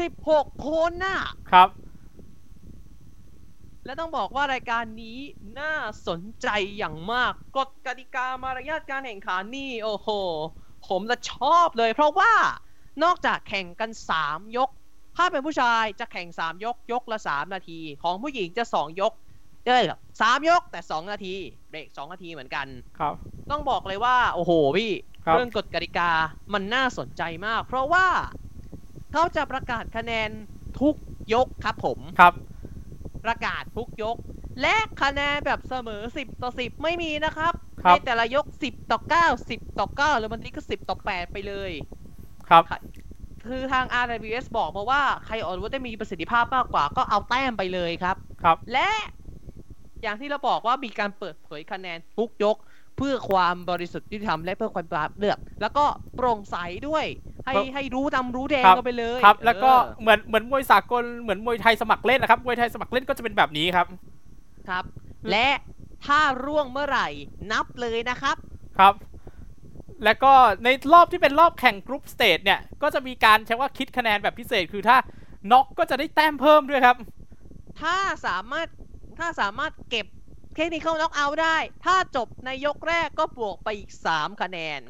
สิบหกคนน่ะ
ครับ
และต้องบอกว่ารายการนี้น่าสนใจอย่างมากกฎกติกามารยาทการแข่งขันนี่โอ้โห ผมจะชอบเลย เพราะว่านอกจากแข่งกัน 3 ยก ถ้าเป็นผู้ชายจะแข่ง 3 ยกยกละ 3 นาที ของผู้หญิงจะ 2 ยกเอ้ยสามยกแต่ 2 นาทีเบรก2 นาทีเหมือนกัน
ครับ
ต้องบอกเลยว่า โอ้โหพี่
ครับ
เรื่องกฎกติกามันน่าสนใจมาก เพราะว่าเขาจะประกาศคะแนนทุกยกครับผม
ครับ
ประกาศทุกยก และคะแนนแบบเสมอ 10 ต่อ 10 ไม่มีนะครับ
ครั
ใน
บ
แต่ละยก 10 ต่อ 9 10 ต่อ9หรือบางทีก็ 10 ต่อ 8 ไปเลย
ครับ
คือทาง RWS บอกมาว่าใครออกอาวุธได้มีประสิทธิภาพมากกว่าก็เอาแต้มไปเลยครับ
ครับ
และอย่างที่เราบอกว่ามีการเปิดเผยคะแนนทุกยก เพื่อความบริสุทธิ์ยุติธรรมและเพื่อความปราบเลือก แล้วก็โปร่งใสด้วย ให้
ครับ
ให้รู้ดำรู้แดง
ครับ
กันไปเลย
ครับ แล้วก็
เออ
เหมือนเหมือนมวยสากลเหมือนมวยไทยสมัครเล่นนะครับมวยไทยสมัครเล่นก็จะเป็นแบบนี้ครับ
ครับ และถ้าร่วงเมื่อไหร่นับเลยนะครับ
ครับ แล้วก็ในรอบที่เป็นรอบแข่ง group stage เนี่ยก็จะมีการใช้ว่าคิดคะแนนแบบพิเศษคือถ้าน็อกก็จะได้แต้มเพิ่มด้วยครับ
ถ้าสามารถถ้าสามารถเก็บเทคนิคเข้าน็อกเอาได้ ถ้าจบในยกแรกก็บวกไปอีก 3 คะแนน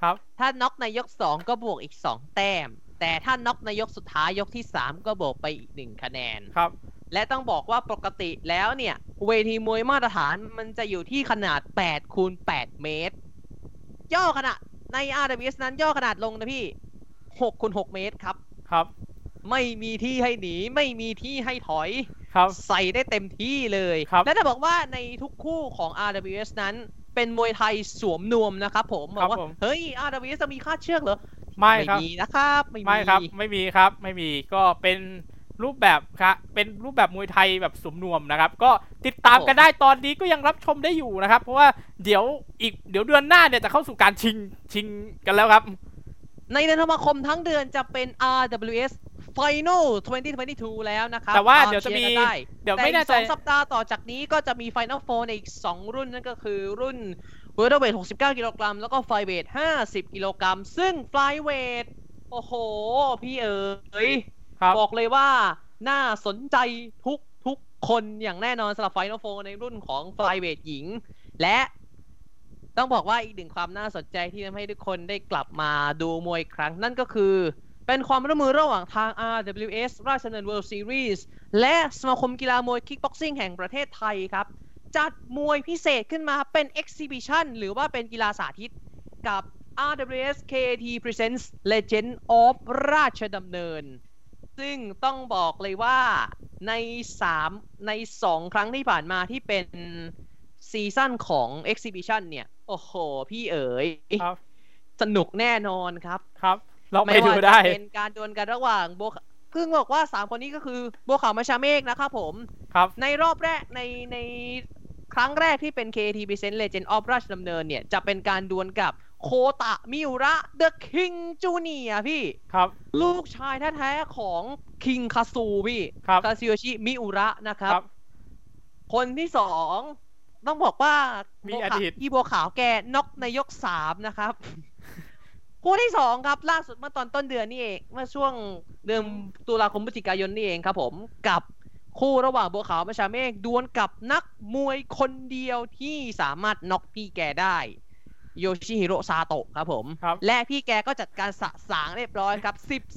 ครับ
ถ้าน็อกในยก 2 ก็บวกอีก 2 แต้ม แต่ถ้าน็อกในยกสุดท้ายยกที่ 3 ก็บวกไปอีก 1 คะแนน
ครับ
และต้องบอกว่าปกติแล้วเนี่ย เวทีมวยมาตรฐานมันจะอยู่ที่ขนาด8คูณ8เมตร ย่อขนาดใน RWS นั้นย่อขนาดลงนะพี่6คูณ6เมตรครับ
ครับ
ไม่มีที่ให้หนีไม่มีที่ให้ถอย
ครับ
ใส่ได้เต็มที่เลย
ครับ
และจะบอกว่าในทุกคู่ของ RWS นั้น เป็นมวยไทยสวมนวมนะครับผมบ
ครั
อบกว่า
ผม
เฮ้ย RWS จะมีค่าเชือกเหรอ
ไม่ครับ
มีนะครับไม่มี
ไม่ครับ ไม่มีครับ ไม่มีก็เป็นรูปแบบครับเป็นรูปแบบมวยไทยแบบสมนวมนะครับ ก็ติดตามกันได้ตอนนี้ก็ยังรับชมได้อยู่นะครับ เพราะว่าเดี๋ยวอีกเดี๋ยวเดือนหน้าเนี่ยจะเข้าสู่การชิงชิงกันแล้วครับ
ในเดือนธันวาคมทั้งเดือนจะเป็น RWS Final 2022 แล้วนะครับ
แต่ว่า
ต
เดี๋ยวจะมี
ชีร์กันได้
เดี๋ยว
แต่
ไม่
อี
แน่
ก
ใจ
สองสัปดาห์ต่อจากนี้ก็จะมี Final Four ในอีก 2 รุ่นนั่นก็คือรุ่น Welterweight 69 กิโลกรัม แล้วก็ Flyweight 50 กิโลกรัม ซึ่ง Flyweight โอ้โห พี่เอ๋ย
ครับ
บอกเลยว่าน่าสนใจทุกทุกคนอย่างแน่นอนสำหรับ Final Four ในรุ่นของ Flyweight หญิง และต้องบอกว่าอีกหนึ่งความน่าสนใจที่ทำให้ทุกคนได้กลับมาดูมวยอีกครั้ง นั่นก็คือ เป็นความร่วมมือระหว่างทาง RWS ราชดำเนิน World Series และสมาคมกีฬามวยคิกบ็อกซิ่งแห่งประเทศไทยครับ จัดมวยพิเศษขึ้นมาเป็น Exhibition หรือว่าเป็นกีฬาสาธิตกับ RWS KT Presents Legend of ราชดำเนิน ซึ่งต้องบอกเลยว่าใน 3 ใน 2 ครั้งที่ผ่านมาที่เป็นซีซั่นของ Exhibition เนี่ย โอ้โห พี่เอ๋ย
ครับ
สนุกแน่นอนครับ
ครับ เราไป
ไม่
ดู
ว่า
ได้
จะเป็นการดวลกันระหว่างโบวเพิ่งบอกว่า3คนนี้ก็คือบัวขาวมาชาเมฆนะครับผม
ครับ
ในรอบแรกในในครั้งแรกที่เป็น KT Present Legend of ราชดำเนินเนี่ย จะเป็นการดวลกับโคตะมิอุระ The King Junior พี่
ครับ
ลูกชายแท้ๆของคิงคาซูพี่
ครับ
คาซิโยชิมิอุระนะครับ
ครับ
คนที่สองต้องบอกว่า
มี
บัว
อ
ขาว
ดีต
พี่บัวขาวแกน็อกในยกสามนะครับ คู่ที่สองครับล่าสุดเมื่อตอนต้นเดือนนี่เอง เมื่อช่วงเดือนตุลาคมพฤศจิกายนนี่เองครับผมกับคู่ระหว่างบัวขาวประชาเมฆดวลกับนักมวยคนเดียวที่สามารถน็อกพี่แกได้โยชิฮิโร่ซาโตะครับผม
ครับ
และพี่แกก็จัดการสะสางเรียบร้อยครับ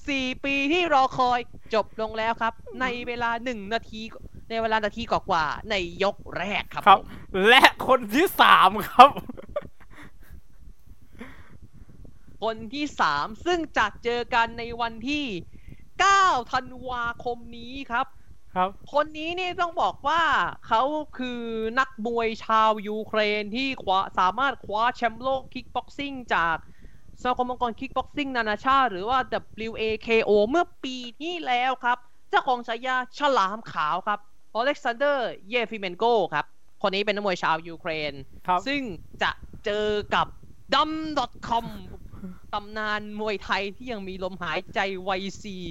14 ปีที่รอคอยจบลงแล้วครับ ในเวลา 1 นาทีในเวลานาทีกว่าๆในยกแรกครับ
ครับ
ผม
และคนที่สามครับ
คนที่ 3 ซึ่งจัดเจอกันในวันที่ 9 ธันวาคมนี้ครับ
ครับ
คนนี้นี่ต้องบอกว่าเขาคือนักมวยชาวยูเครนที่คว้าสามารถคว้าแชมป์โลกคิกบ็อกซิ่งจากสมาคมองค์กรคิกบ็อกซิ่งนานาชาติ หรือว่า WAKO เมื่อปีที่แล้วครับ เจ้าของฉายาฉลามขาวครับอเล็กซานเดอร์เยฟิเมนโกครับ คนนี้เป็นนักมวยชาวยูเครน
ครับ
ซึ่งจะเจอกับดัม .com ตำนานมวยไทยที่ยังมีลมหายใจวัย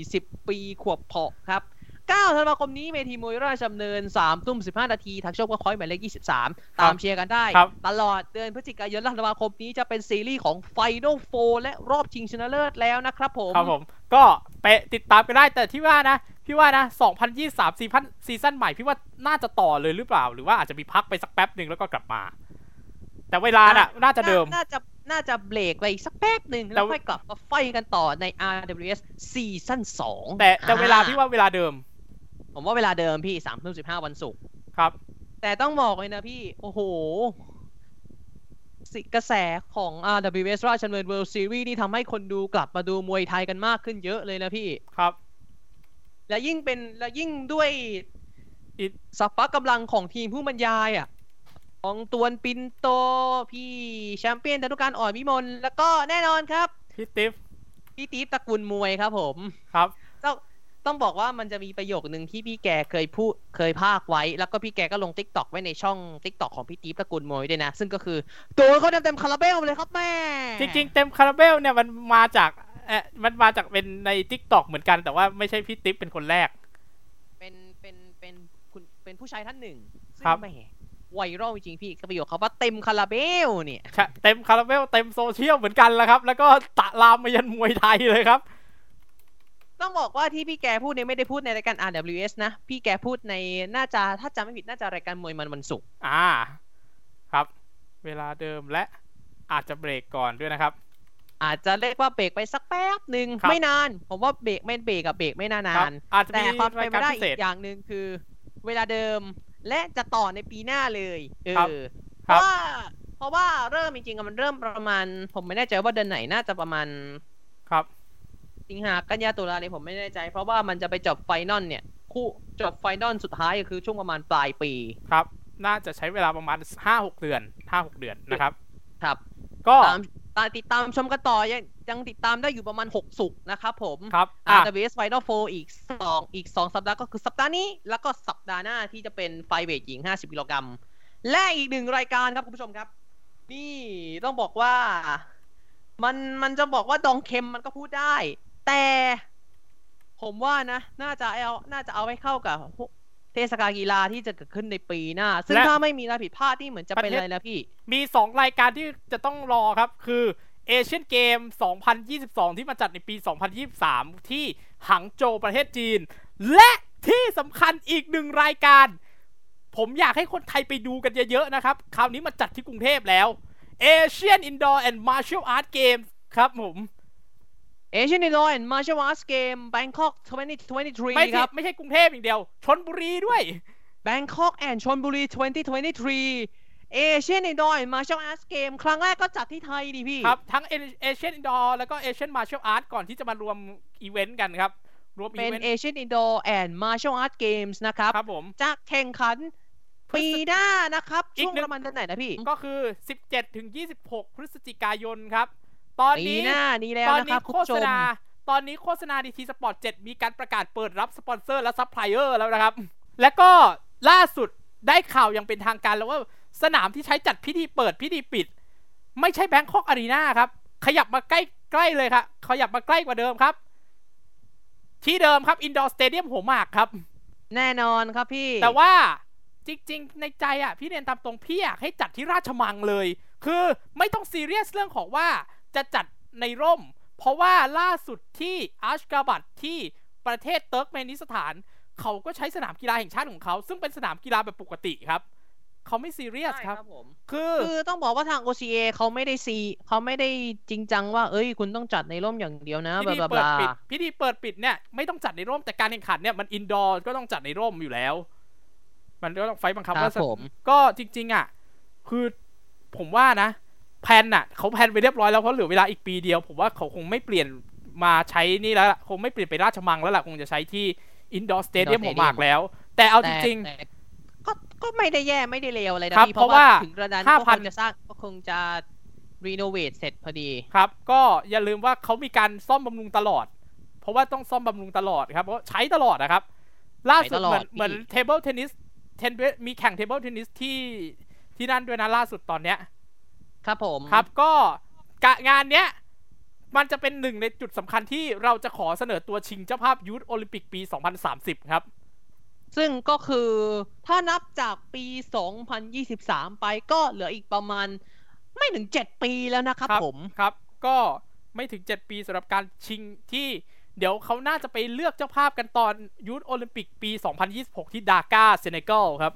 40 ปีขวบเพาะครับ 9 ธันวาคมนี้เวทีมวยราชดำเนิน 3 ทุ่ม 15 นาที ทางช่องเวิร์คพอยท์หมายเลข 23 ตามเชียร์กันได้
ครับ
ตลอดเดือนพฤศจิกายนและธันวาคมนี้จะเป็นซีรีส์ของ Final Four และรอบชิงชนะเลิศแล้วนะครับผม
ครับผม ก็ไปติดตามกันได้แต่ที่ว่านะ พี่ว่านะ 2023ซีซั่นซีซั่นใหม่พี่ว่าน่าจะต่อเลยหรือเปล่า หรือว่าอาจจะมีพักไปสักแป๊บหนึ่งแล้วก็กลับมา แต่เวลาน่ะน่าจะเดิม
น่าจะ น่าจะเบรกไปอีกสักแป๊บหนึ่ง
แต่
แล้วค่อยกลับมาไฟกันต่อใน RWS ซีซั่น2
แต่แต่เวลาพี่ว่าเวลาเดิม
ผมว่าเวลาเดิมพี่3ทุ่ม15วันศุกร์
ครับ
แต่ต้องบอกเลยนะพี่ โอ้โหสิกระแสของ RWS ราชดำเนิน World Series นี่ทำให้คนดูกลับมาดูมวยไทยกันมากขึ้นเยอะเลยนะพี่
ครับ
และยิ่งเป็นและยิ่งด้วย
อิ
สัพพะกำลังของทีมผู้บรรยายอะข องตวนปินโต พี่แชมเปี้ยนธนุการอ่อนวิมลแล้วก็แน่นอนครับ
พี่ติ๊ฟ
พี่ตีฟตระกูลมวยครับผม
ครับ
ต้องต้องบอกว่ามันจะมีประโยคนึงที่พี่แกเคยพูดเคยพากไว้ แล้วก็พี่แกก็ลง TikTok ไว้ในช่อง TikTok ของพี่ตีฟตระกูลมวยด้วยนะ ซึ่งก็คือโดนเขาเต็มๆคาราเบลเลยครับแม่
จริง ๆ เต็มคาราเบลเนี่ยมันมาจากเออมันมาจากเป็นใน TikTok เหมือนกันแต่ว่าไม่ใช่พี่ติ๊ฟเป็นคนแรก
เป็นเป็นเป็นคุณเป็นผู้ชายท่านหนึ่งซึ่ง
ครับ
แหม ไวรัลจริงๆพี่ก็ประโยคเขาว่าเต็มคาราเบลเนี่ย
ใช่เต็มคาราเบลเต็มโซเชียลเหมือนกันแล้วครับ แล้วก็ตะลามมายันมวยไทยเลยครับ
ต้องบอกว่าที่พี่แกพูดเนี่ยไม่ได้พูดในรายการ RWS นะ พี่แกพูดในน่าจะถ้าจำไม่ผิดน่าจะรายการมวยมันวันศุกร์
อ่า ครับ เวลาเดิมและอาจจะเบรกก่อนด้วยนะครับ
อาจจะเรียกว่าเบรกไปสักแป๊บหนึ่ง
ครับ
ไม่นาน ผมว่าเบรกไม่เบรกกับเบรกไม่นา
ครั
น
บอาจจะ
แต่
มี
ความเป็
ราย
นไป
การ
ได้
พิเศ
อี
ษ
กอย่างหนึ่งคือ เวลาเดิม และจะต่อในปีหน้าเลยเอ
ครับ
อเพ
ครับ
ราะว่าเพราะว่าเริ่มจริงๆอะมันเริ่มประมาณ ผมไม่แน่ใจว่าเดือนไหนน่าจะประมาณ
ครับ
สิงหากันยาตุลาเนี่ยผมไม่แน่ใจ เพราะว่ามันจะไปจบ final เนี่ย คู่จบ final สุดท้ายก็คือช่วงประมาณปลายปี
ครับ น่าจะใช้เวลาประมาณ5-6เดือน5-6เดือนนะครับ
ครับ
ก็
ตามตามติดตามชมกันต่อยังยังติดตามได้อยู่ประมาณ 6 ศุกร์นะครับผม
ครับอะ
RWS Final 4 อีก 2 อีก 2 สัปดาห์ก็คือสัปดาห์นี้ แล้วก็สัปดาห์หน้าที่จะเป็นไฟเวทหญิง 50กิโลกรัมและอีกหนึ่งรายการครับคุณผู้ชมครับ นี่ต้องบอกว่า มันมันจะบอกว่าดองเค็มมันก็พูดได้ แต่ ผมว่านะ น่าจะเอาน่าจะเอาไว้เข้ากับ เทศกาลกีฬาที่จะเกิดขึ้นในปีหน้า ซึ่ง
และ
ถ้าไม่มีอะไรผิดพลาดนี่เหมือนจะเป็น
ประเทศ
อะไรนะพี่
มี 2 รายการที่จะต้องรอครับ คือเอเชียนเกม 2022 ที่มาจัดในปี 2023 ที่หังโจวประเทศจีน และที่สำคัญอีกหนึ่งรายการ ผมอยากให้คนไทยไปดูกันเยอะๆนะครับ คราวนี้มาจัดที่กรุงเทพแล้ว Asian Indoor and Martial Art Games ครับผม
Asian Indoor and Martial Arts Game Bangkok 2023
ไม่
ค
ใช่
รับ
ไม่ใช่กรุงเทพอย่างเดียวชนบุรีด้วย
Bangkok and ชลบุรี 2023 Asian Indoor and Martial Arts Game ครั้งแรกก็จัดที่ไทยดิพี่
ครับ ทั้ง Asian Indoor แล้วก็ Asian Martial Art ก่อนที่จะมารวมอีเวนต์กันครับรวมอี
เป็น
เวนต์
Asian Indoor and Martial Arts Games นะครับ
ครับผม
จะแข่งขันปีหน้านะครับ
อีก
ช่วง
หนึ่ง
ประมาณเดือนไหนนะพี่
ก็คือ 17ถึง26 พฤศจิกายนครับ ตอน
ปี
นี้
หน้านี้แล้ว
ตอน
นะค
นี้
รับคุณ
โฆ
ผู้ช
ษ
ม
ณาตอนนี้โฆษณาดีทีสปอร์ต7มีการประกาศเปิดรับสปอนเซอร์และซัพพลายเออร์แล้วนะครับ และก็ล่าสุดได้ข่าวอย่างเป็นทางการแล้วว่าสนามที่ใช้จัดพิธีเปิดพิธีปิด ไม่ใช่แบงคอกอารีนาครับ ขยับมาใกล้ใกล้เลยครับขยับมาใกล้กว่าเดิมครับ ที่เดิมครับอินดอร์สเตเดียมหัวหมากครับ
แน่นอนครับพี่
แต่ว่าจริง ๆ ในใจอะพี่เรียนตามตรงพี่อยากให้จัดที่ราชมังเลย คือไม่ต้องซีเรียสเรื่องของว่า จะจัดในร่ม เพราะว่าล่าสุดที่อาชกาบัตที่ประเทศเติร์กเมนิสถาน เขาก็ใช้สนามกีฬาแห่งชาติของเขา ซึ่งเป็นสนามกีฬาแบบปกติครับเขาไม่ซีเรียส
ใช่
ครับ
ผม
คือ
คือต้องบอกว่าทาง OCA เขาไม่ได้ซีเขาไม่ได้จริงจังว่า เอ้ย คุณต้องจัดในร่มอย่างเดียวนะ
พิ
บลา
ธี
บลาบ
เปิด
ลา
ปิดพิธีเปิดปิดเนี่ยไม่ต้องจัดในร่มแต่การแข่งขันเนี่ยมัน indoor ก็ต้องจัดในร่มอยู่แล้ว มันก็ต้องไฟต์บังคับ
ครับ
ว่า
ผม
ก็จริง ๆ อะ คือผมว่านะ plan น่ะเขา plan ไปเรียบร้อยแล้วเพราะเหลือเวลาอีกปีเดียว ผมว่าเขาคงไม่เปลี่ยนมาใช้นี่แล้วล่ะคงไม่เปลี่ยนไปราชมังแล้วล่ะคงจะใช้ที่ Indoor Stadium
Indoor
หัวหมากแล้ว แต่เอาจ
แต่
ริง
แต่ก็ก็ไม่ได้แย่ไม่ได้เลวอะไรนะครับพี่
เพราะว่า
ถึงกระดาน
ห้า
ก็
พั
คนงจะสร้างก็คงจะ renovate เสร็จพอดี
ๆครับ ก็อย่าลืมว่าเขามีการซ่อมบำรุงตลอด เพราะว่าต้องซ่อมบำรุงตลอดครับเพราะใช้ตลอดนะครับ ล่าสุด
ใช้ตลอด
เหมื
ด
อนเหมือน
พี่
table tennis เทนมีแข่ง table tennis ที่ที่นั่นด้วยนะล่าสุดตอนเนี้ย
ครับผม
ครับก็กะงานเนี้ยมันจะเป็นหนึ่งในจุดสำคัญที่เราจะขอเสนอตัวชิงเจ้าภาพยูทโอลิมปิกปี 2030 ครับ
ซึ่งก็คือถ้านับจากปี 2023 ไปก็เหลืออีกประมาณไม่ถึง 7 ปีแล้วนะครับ
ครับ
ผม
ครับ ก็ไม่ถึง 7 ปีสำหรับการชิงที่เดี๋ยวเขาน่าจะไปเลือกเจ้าภาพกันตอนยูทโอลิมปิกปี 2026 ที่ดากาเซเนกัลครับ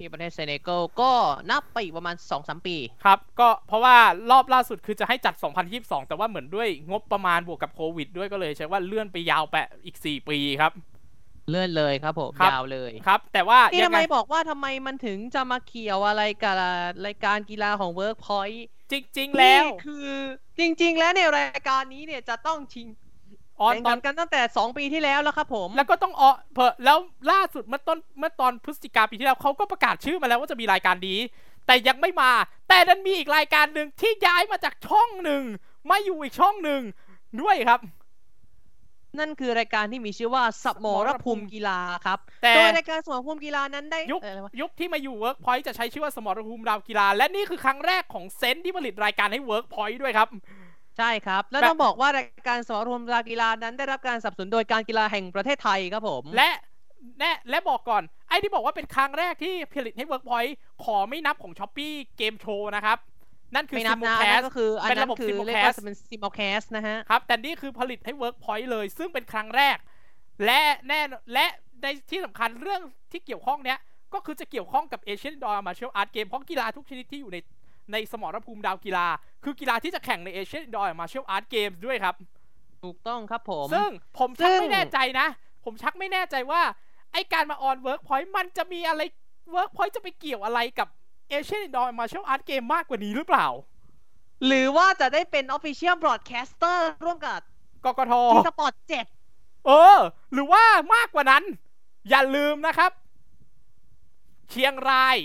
ที่ประเทศเซเนกัลก็นับไปอีกประมาณ 2-3 ปี
ครับ ก็เพราะว่ารอบล่าสุดคือจะให้จัด 2022 แต่ว่าเหมือนด้วยงบประมาณบวกกับโควิดด้วยก็เลยใช้ว่าเลื่อนไปยาวไปอีก 4 ปีครับ
เลื่อนเลยครับผม
ครับ
ยาวเลย
ครับ แต่ว่า
นี่
ยั
ทำ
ง
ไม
ไง
บอกว่าทำไมมันถึงจะมาเกี่ยวอะไรกับรายการกีฬาของ Workpoint
จริง ๆ แล้ว
นี่คือจริง ๆ แล้วเนี่ยรายการนี้เนี่ยจะต้องชิง
ออน
แข่ง
ตอ
ขั
น
นกันตั้งแต่ 2 ปีที่แล้วแล้วครับผม
แล้วก็ต้องออเพอแล้วล่าสุดเมื่อต้นเมื่อตอนพฤศจิกาปีที่แล้วเขาก็ประกาศชื่อมาแล้วว่าจะมีรายการนี้ แต่ยังไม่มา แต่ดันมีอีกรายการหนึ่งที่ย้ายมาจากช่องหนึ่งมาอยู่อีกช่องหนึ่งด้วยครับ
นั่นคือรายการที่มีชื่อว่าสมรภูมิกีฬาครับ
แต่
โดยรายการสมรภูมิกีฬานั้นได้
ยุค
เอ่ออะไรวะ
ยุคที่มาอยู่ Workpoint จะใช้ชื่อว่าสมรภูมิดาวกีฬา และนี่คือครั้งแรกของเซนต์ที่ผลิตรายการให้ Workpoint ด้วยครับ
ใช่ครับ แล้ว
แบบ
ต้องบอกว่ารายการสมรภูมิกีฬานั้นได้รับการสนับสนุนโดยการกีฬาแห่งประเทศไทยครับผม
และแน่และบอกก่อน ไอ้ที่บอกว่าเป็นครั้งแรกที่ผลิตให้ Workpoint ขอไม่นับของ s h อ p e e เกมโชว์นะครับ นั่นคือ
ไม่นับนะอัน
Simulcast
นั้นก็คืออัน
เป็น
นั้
ระบบ
นคือ
Simulcast
เรียกว่าเป็นซิม l ลแคสนะฮะ
ครับ แต่นี่คือผลิตให้ Workpoint เลย ซึ่งเป็นครั้งแรก และแน่และในที่สำคัญเรื่องที่เกี่ยวข้องเนี้ยก็คือจะเกี่ยวข้องกับ Asian Indoor Martial Art Game เพราะกีฬาทุกชนิดที่อยู่ใน ในสมรภูมิดาวกีฬา คือกีฬาที่จะแข่งใน Asian Indoor Martial Art Games ด้วยครับ
ถูกต้องครับผม
ซึ่งผมชัก
ซึ่ง
ไม่แน่ใจนะ ผมชักไม่แน่ใจว่าไอการมาออน Workpoint มันจะมีอะไร Workpoint จะไปเกี่ยวอะไรกับ Asian Indoor Martial Art Game มากกว่านี้หรือเปล่า
หรือว่าจะได้เป็น Official Broadcaster ร่วมกับ
กกท
T Sports เจ็ด
เออ หรือว่ามากกว่านั้น อย่าลืมนะครับ เชียงราย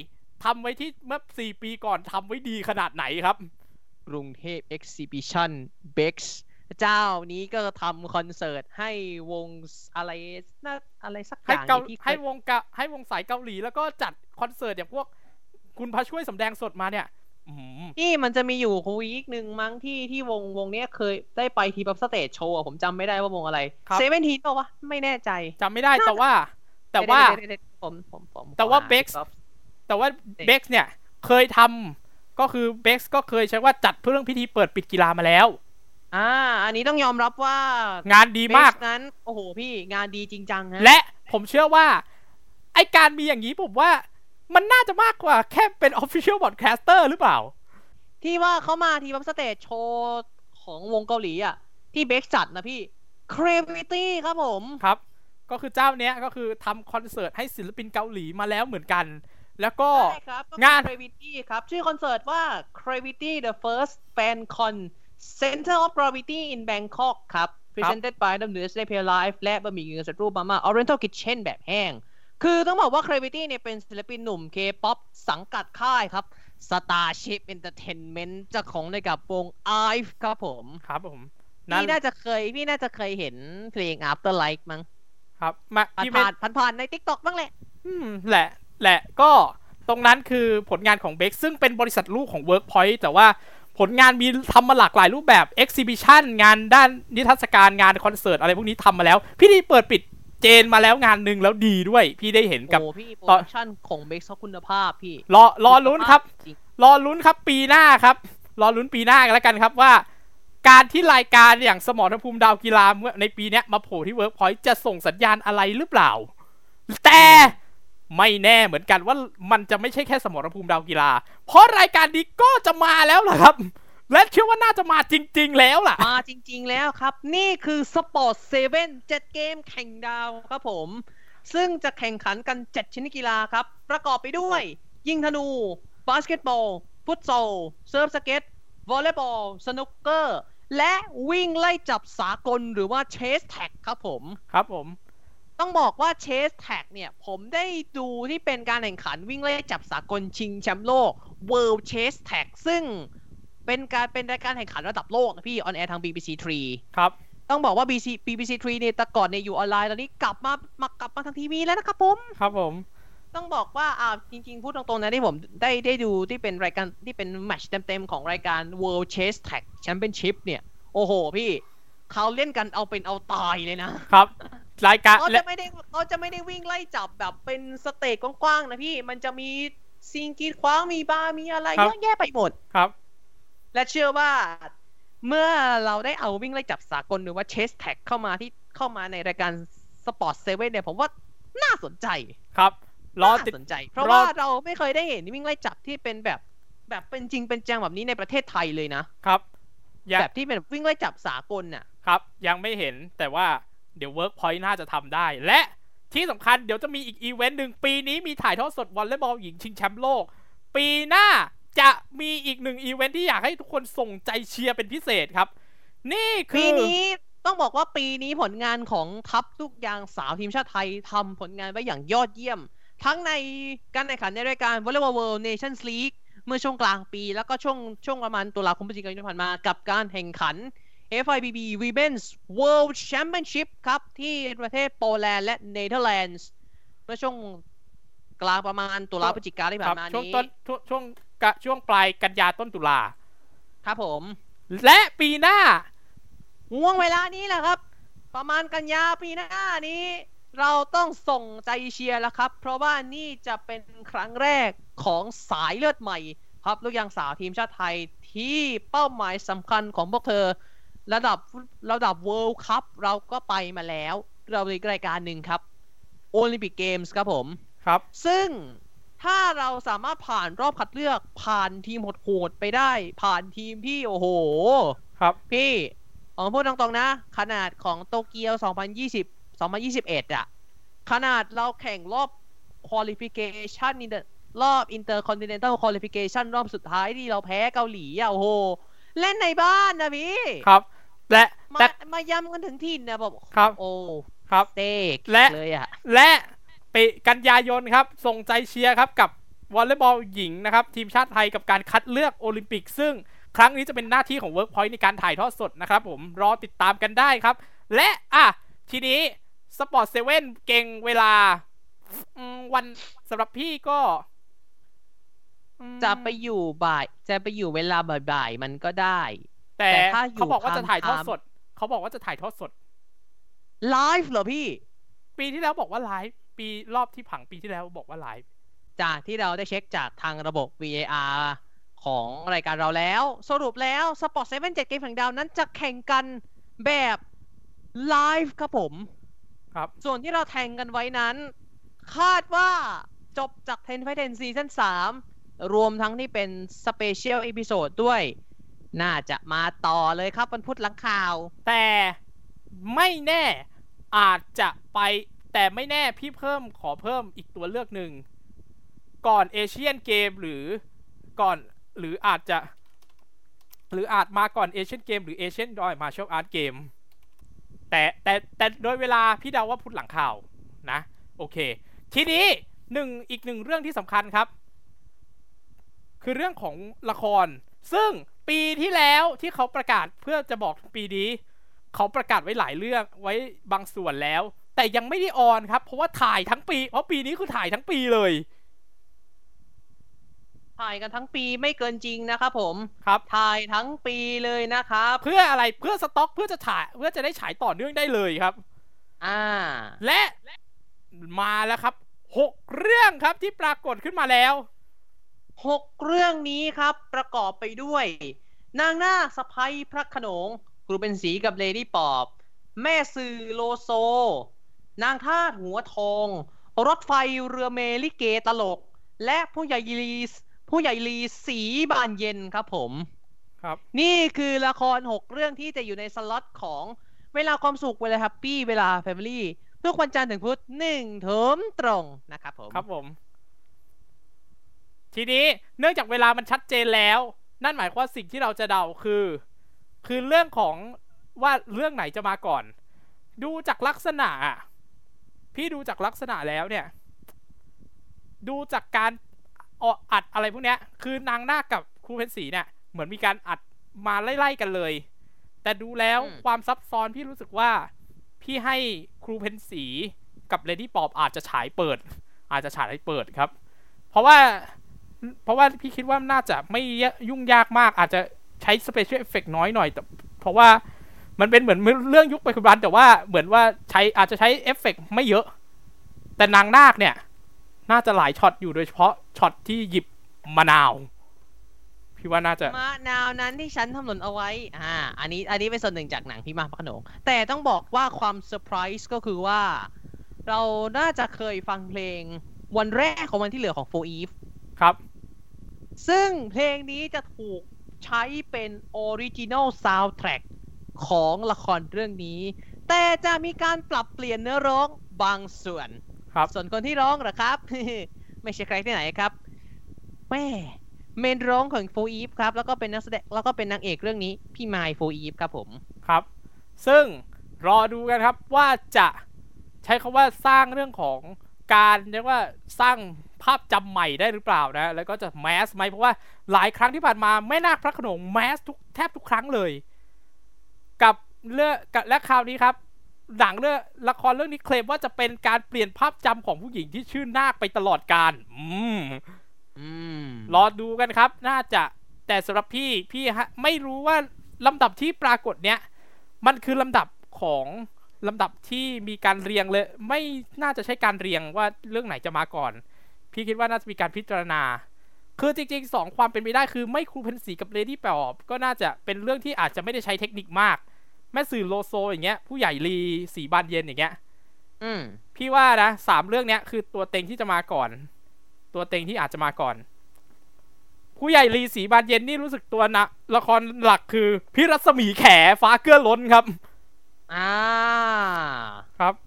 ทำไว้ที่เมื่อ4ปีก่อนทำไว้ดีขนาดไหนครับ
กรุงเทพ Exhibition Bex เจ้านี้ก็ทำคอนเสิร์ตให้วงอะไรน่าอะไรสักอ
ให้
ย่าง
เกา
ที่เค
ให้
ยว
งกะให้วงสายเกาหลีแล้วก็จัดคอนเสิร์ตอย่างพวกคุณพระช่วยสำแดงสดมาเนี่ยอืม
ที่มันจะมีอยู่วีคหนึ่งมั้งที่ที่วงวงเนี้ยเคยได้ไปทีแบบสเตจโชว์ผมจำไม่ได้ว่าวงอะไร
ครับ
เซเว่นทีป่าวะไม่แน่ใจ
จำไม่ได้แต่ว่า แต่ว่า
เดี๋ยๆๆๆผมผมผม
แต่ว่า
ขอห
Bex แต่ว่า Bex เนี่ยเคยทำก็คือ Bex ก็เคยใช้ว่าจัดเพื่อเรื่องพิธีเปิดปิดกีฬามาแล้ว
อ่า อันนี้ต้องยอมรับว่างา
นดีมาก
Bex นั้น โอ้โหพี่งานดีจริงจังฮะ
และผมเชื่อว่า ไอการมีอย่างนี้ผมว่ามันน่าจะมากกว่าแค่เป็น Official Broadcaster หรือเปล่า
ที่ว่าเขามาทีแบบ stage showของวงเกาหลีอะ ที่ Bex จัดนะพี่ Gravity ครับผม
ครับ ก็คือเจ้าเนี้ยก็คือทำคอนเสิร์ตให้ศิลปินเกาหลีมาแล้วเหมือนกัน แล้วก็
ใช่ครับก็
งาน
คือ Gravity ครับ ชื่อคอนเสิร์ตว่า Gravity the First Fan Con Center of Gravity in Bangkok ครับ Presented by the News Day Pay Live และบะหมี่เงินสดรูปมาม่า Oriental Kitchen แบบแห้ง คือต้องบอกว่า Gravity เนี่ยเป็นศิลปินหนุ่ม K-POP สังกัดค่ายครับ Starship Entertainment เจ้าของในกับวง IVE ครับผม
ครับผมนั่น
พี่น่าจะเคยพี่น่าจะเคยเห็นเพลง Afterlife มั้ง
ครับมา
ผ่าน
พี่ไม่
ผ่านผ่านผ่านใน TikTok บ้างแหละ
อืมแหละ แหละก็ตรงนั้นคือผลงานของเบ k ซึ่งเป็นบริษัทลูกของ Workpoint แต่ว่าผลงานมีทำมาหลากหลายรูปแบบ Exhibition งานด้านนิทรรศการงานคอนเสิร์ตอะไรพวกนี้ทำมาแล้ว พิธีเปิดปิดเกมมาแล้วงานหนึ่งแล้วดีด้วย พี่ได้เห็นกับ
โอ้พี่ production ของ Bex เขาคุณภาพพี่
รอรอลุ้นครับ
จริง
รอลุ้นครับปีหน้าครับรอลุ้นปีหน้ากันแล้วกันครับว่า การที่รายการอย่างสมรภูมิดาวกีฬาเมื่อในปีเนี้ยมาโผล่ที่เวิร์กพอยต์จะส่งสัญญาณอะไรหรือเปล่า แต่ ไม่แน่เหมือนกันว่ามันจะไม่ใช่แค่สมรภูมิดาวกีฬา เพราะรายการนี้ก็จะมาแล้วล่ะครับ และเชื่อว่าน่าจะมาจริง ๆ แล้วล่ะ
มาจริง ๆ แล้วครับ นี่คือ Sport Seven เจ็ดเกมแข่งดาวครับผม ซึ่งจะแข่งขันกัน 7 ชนิดกีฬาครับ ประกอบไปด้วย ยิงธนู บาสเกตบอล ฟุตซอล เซิร์ฟสเก็ต วอลเลย์บอล สนุกเกอร์ และวิ่งไล่จับสากลหรือว่า chase tag ครับผม
ครับผม
ต้องบอกว่า chase tag เนี่ย ผมได้ดูที่เป็นการแข่งขันวิ่งไล่จับสากลชิงแชมป์โลก World Chase Tag ซึ่งเป็นการเป็นรายการแข่งขันระดับโลกนะพี่ on air ทาง BBC 3
ครับ
ต้องบอกว่า BBC BBC 3เนี่ยแต่ก่อนเนี่ยอยู่ออนไลน์ตอนนี้กลับมามากลับมาทางทีวีแล้วนะครับผม
ครับผม
ต้องบอกว่าอ่าจริง ๆ พูดตรงๆนะที่ผมได้ได้ดูที่เป็นรายการที่เป็นแมตช์เต็มๆ ของรายการ World Chase Tag Championship เนี่ย โอ้โหพี่ เขาเล่นกันเอาเป็นเอาตายเลยนะ
ครับ รายการ
เขา
และ
จะไม่ได้เขาจะไม่ได้วิ่งไล่จับแบบเป็น stage กว้างๆนะพี่มันจะมีสิ่งกีดขวางมีบาร์มีอะไรเยอะแยะไปหมด
ครับ
และเชื่อว่าเมื่อเราได้เอาวิ่งไล่จับสากลหรือว่า chase tag เข้ามาที่เข้ามาในรายการ Sport Seven เนี่ยผมว่าน่าสนใจ
ครับรอ
น่า
ติด
สนใจ เพราะ
รอ
ว่าเราไม่เคยได้เห็นวิ่งไล่จับที่เป็นแบบแบบเป็นจริงเป็นจังแบบนี้ในประเทศไทยเลยนะ
ครับยัง
แบบที่เป็นวิ่งไล่จับสากลน่ะ
ครับ ยังไม่เห็นแต่ว่า เดี๋ยว Workpoint น่าจะทำได้ และที่สำคัญเดี๋ยวจะมีอีกอีเวนต์หนึ่งปีนี้มีถ่ายทอดสดวอลเลย์บอลหญิงชิงแชมป์โลก ปีหน้าจะมีอีกหนึ่งอีเวนต์ที่อยากให้ทุกคนส่งใจเชียร์เป็นพิเศษครับ นี่คือปี
นี้ต้องบอกว่าปีนี้ผลงานของทัพลูกยางสาวทีมชาติไทยทำผลงานไว้อย่างยอดเยี่ยม ทั้งในการแข่งขันในรายการ Volleyball World Nations League เมื่อช่วงกลางปี แล้วก็ช่วงช่วงประมาณตุลาคมพฤศจิกายนที่ผ่านมากับการแข่งขัน FIVB Women's World Championship ครับ ที่ประเทศโปแลนด์และเนเธอร์แลนด์เมื่อช่วงกลางประมาณตุลาพฤศจิกาที่
ค
ผ่า
รับ
นมา
ช่วง
นี้
ต้นช่วงช่วงกะช่วงปลายกันยาต้นตุลา
ครับผม
และปีหน้า
ห่วงเวลานี้แหละครับ ประมาณกันยาปีหน้านี้ เราต้องส่งใจเชียร์แล้วครับ เพราะว่านี่จะเป็นครั้งแรกของสายเลือดใหม่ ครับลูกยางสาวทีมชาติไทยที่เป้าหมายสำคัญของพวกเธอ ระดับระดับ World Cup เราก็ไปมาแล้ว เรามีรายการหนึ่งครับโอลิมปิกเกมส์ครับผม
ครับ
ซึ่งถ้าเราสามารถผ่านรอบคัดเลือกผ่านทีมโหดๆไปได้ ผ่านทีมที่โอ้โห
ครับ
พี่ผมพูดตรงๆนะ ขนาดของโตเกียว 2020 2021อะขนาดเราแข่งรอบ qualification นี่รอบ intercontinental qualification รอบสุดท้ายที่เราแพ้เกาหลีอะโอ้โห เล่นในบ้านนะพี่
ครับ และ
มา
แต่
มาย้ำกันถึงถิ่นนะแบบ
ครับ
โอ้
ครับ
เต็ก
และ
เลยอะ
และปีกันยายนครับ ส่งใจเชียร์ครับ กับวอลเลย์บอลหญิงนะครับ ทีมชาติไทยกับการคัดเลือกโอลิมปิก ซึ่งครั้งนี้จะเป็นหน้าที่ของ Workpoint ในการถ่ายทอดสดนะครับผมรอติดตามกันได้ครับ และอะ ทีนี้สปอร์ตเซเว่นเก่งเวลาอืมวันสำหรับพี่ก็อืม
จะไปอยู่บ่าย จะไปอยู่เวลาบ่ายๆมันก็ได้
แต่
แต่ถ้าอยู่
เขาบอกว่าจะถ่ายทอด
prime time
สด เขาบอกว่าจะถ่ายทอดสด
ไลฟ์เหรอพี่
ปีที่แล้วบอกว่าไลฟ์ปีรอบที่ผังปีที่แล้วบอกว่าไลฟ์
จากที่เราได้เช็คจากทางระบบ VAR ของรายการเราแล้ว สรุปแล้ว Sport 7 7เกมแข่งดาวนั้นจะแข่งกันแบบไลฟ์ครับผม
ครับ
ส่วนที่เราแทงกันไว้นั้น คาดว่าจบจาก10 Fight 10 season 3รวมทั้งที่เป็นสเปเชียล e อ i ิโซดด้วย น่าจะมาต่อเลยครับวันพุธหลังข่าว
แต่ไม่แน่อาจจะไป แต่ไม่แน่พี่เพิ่มขอเพิ่มอีกตัวเลือกหนึ่ง ก่อน Asian Game หรือก่อนหรืออาจจะ หรืออาจมาก่อน Asian Game หรือ Asian Indoor Martial Art Gameแต่แต่แต่โดยเวลาพี่เดาว่าพุธหลังข่าวนะ โอเค ทีนี้หนึ่งอีกหนึ่งเรื่องที่สำคัญครับ คือเรื่องของละครซึ่ง ปีที่แล้วที่เขาประกาศเพื่อจะบอกปีนี้ เขาประกาศไว้หลายเรื่องไว้บางส่วนแล้ว แต่ยังไม่ได้ออนครับ เพราะว่าถ่ายทั้งปี เพราะปีนี้คือถ่ายทั้งปีเลย
ถ่ายกันทั้งปีไม่เกินจริงนะครับผม
ครับ
ถ่ายทั้งปีเลยนะครับ
เพื่ออะไรเพื่อสต็อกเพื่อจะถ่าย เพื่อจะได้ฉายต่อเนื่องได้เลยครับ
อ่า
และมาแล้วครับหกเรื่องครับที่ปรากฏขึ้นมาแล้ว
หกเรื่องนี้ครับประกอบไปด้วย นางนาคสะใภ้พระโขนงครูเป็นสีกับเลดี้ปอบ แม่สื่อโลโซ นางทาสหัวทอง รถไฟเรือเมลิเกตลก และผู้ใหญ่ลีผู้ใหญ่ลีสีบานเย็นครับผม
ครับ
นี่คือละคร 6 เรื่องที่จะอยู่ในสล็อตของเวลาความสุข เวลา happy เวลา family ทุกวันจันทร์ถึงพุธหนึ่งถุมตรงนะครับผม
ครับผม ทีนี้เนื่องจากเวลามันชัดเจนแล้ว นั่นหมายความว่าสิ่งที่เราจะเดาคือ คือเรื่องของว่าเรื่องไหนจะมาก่อน ดูจากลักษณะอะพี่ดูจากลักษณะแล้วเนี่ย ดูจากการออกอัดอะไรพวกเนี้ย คือนางนาคกับครูเพ็ญศรีเนี่ย เหมือนมีการอัดมาไล่ๆกันเลย แต่ดูแล้ว
อืม
ความซับซ้อนพี่รู้สึกว่า พี่ให้ครูเพ็ญศรีกับเลดี้ปอบอาจจะฉายเปิด อาจจะฉายให้เปิดครับ เพราะว่า เพราะว่าพี่คิดว่าน่าจะไม่ยุ่งยากมาก อาจจะใช้ special effect น้อยหน่อยแต่เพราะว่ามันเป็นเหมือนเรื่องยุคปัจจุบันแต่ว่าเหมือนว่าใช้อาจจะใช้เอฟเฟกไม่เยอะ แต่นางนาคเนี่ย น่าจะหลายช็อตอยู่โดยเฉพาะช็อตที่หยิบมะนาว พี่ว่าน่าจะ
มะนาวนั้นที่ฉันทำหล่นเอาไว้ อ่า อันนี้อันนี้เป็นส่วนหนึ่งจากหนังพี่มากพระโขนงแต่ต้องบอกว่าความเซอร์ไพรส์ก็คือว่า เราน่าจะเคยฟังเพลงวันแรกของวันที่เหลือของ4EVE
ครับ
ซึ่งเพลงนี้จะถูกใช้เป็นออริจิน l ลซาวด์แทร็กของละครเรื่องนี้ แต่จะมีการปรับเปลี่ยนเนื้อร้องบางส่วน
ครับ
ส่วนคนที่ร้องเหรอครับ ไม่ใช่ใครที่ไหนครับ แม่ main ร้องของ 4EVE ครับ แล้วก็เป็นนักแสดงแล้วก็เป็นนางเอกเรื่องนี้ พี่มายด์ 4EVE ครับผม
ครับ ซึ่งรอดูกันครับว่าจะใช้คำว่าสร้างเรื่องของการเรียกว่าสร้าง ภาพจำใหม่ได้หรือเปล่านะ แล้วก็จะแมสไหมเพราะว่าหลายครั้งที่ผ่านมาแม่นาคพระโขนงแมสทุกแทบทุกครั้งเลย กับเรื่องกับและคราวนี้ครับหนังเรื่องละครเรื่องนี้เคลมว่าจะเป็นการเปลี่ยนภาพจำของผู้หญิงที่ชื่อนาคไปตลอดกาลอืม
อืม
รอดูกันครับ น่าจะแต่สำหรับพี่พี่ฮะไม่รู้ว่าลำดับที่ปรากฏเนี้ยมันคือลำดับของลำดับที่มีการเรียงเลย ไม่น่าจะใช่การเรียงว่าเรื่องไหนจะมาก่อน พี่คิดว่าน่าจะมีการพิจารณา คือจริงๆสองความเป็นไปได้คือไม่ครูเพนสีกับเลดี้แปอบก็น่าจะเป็นเรื่องที่อาจจะไม่ได้ใช้เทคนิคมาก แม่สื่อโลโซอย่างเงี้ย ผู้ใหญ่ลีสีบานเย็นอย่างเงี้ย
อืม
พี่ว่านะสามเรื่องเนี้ยคือตัวเต็งที่จะมาก่อน ตัวเต็งที่อาจจะมาก่อน ผู้ใหญ่ลีสีบานเย็นนี่รู้สึกตัวนะละครหลักคือพี่รัศมีแขฟ้าเกื้อล้นครับ
อ่า
ครับเ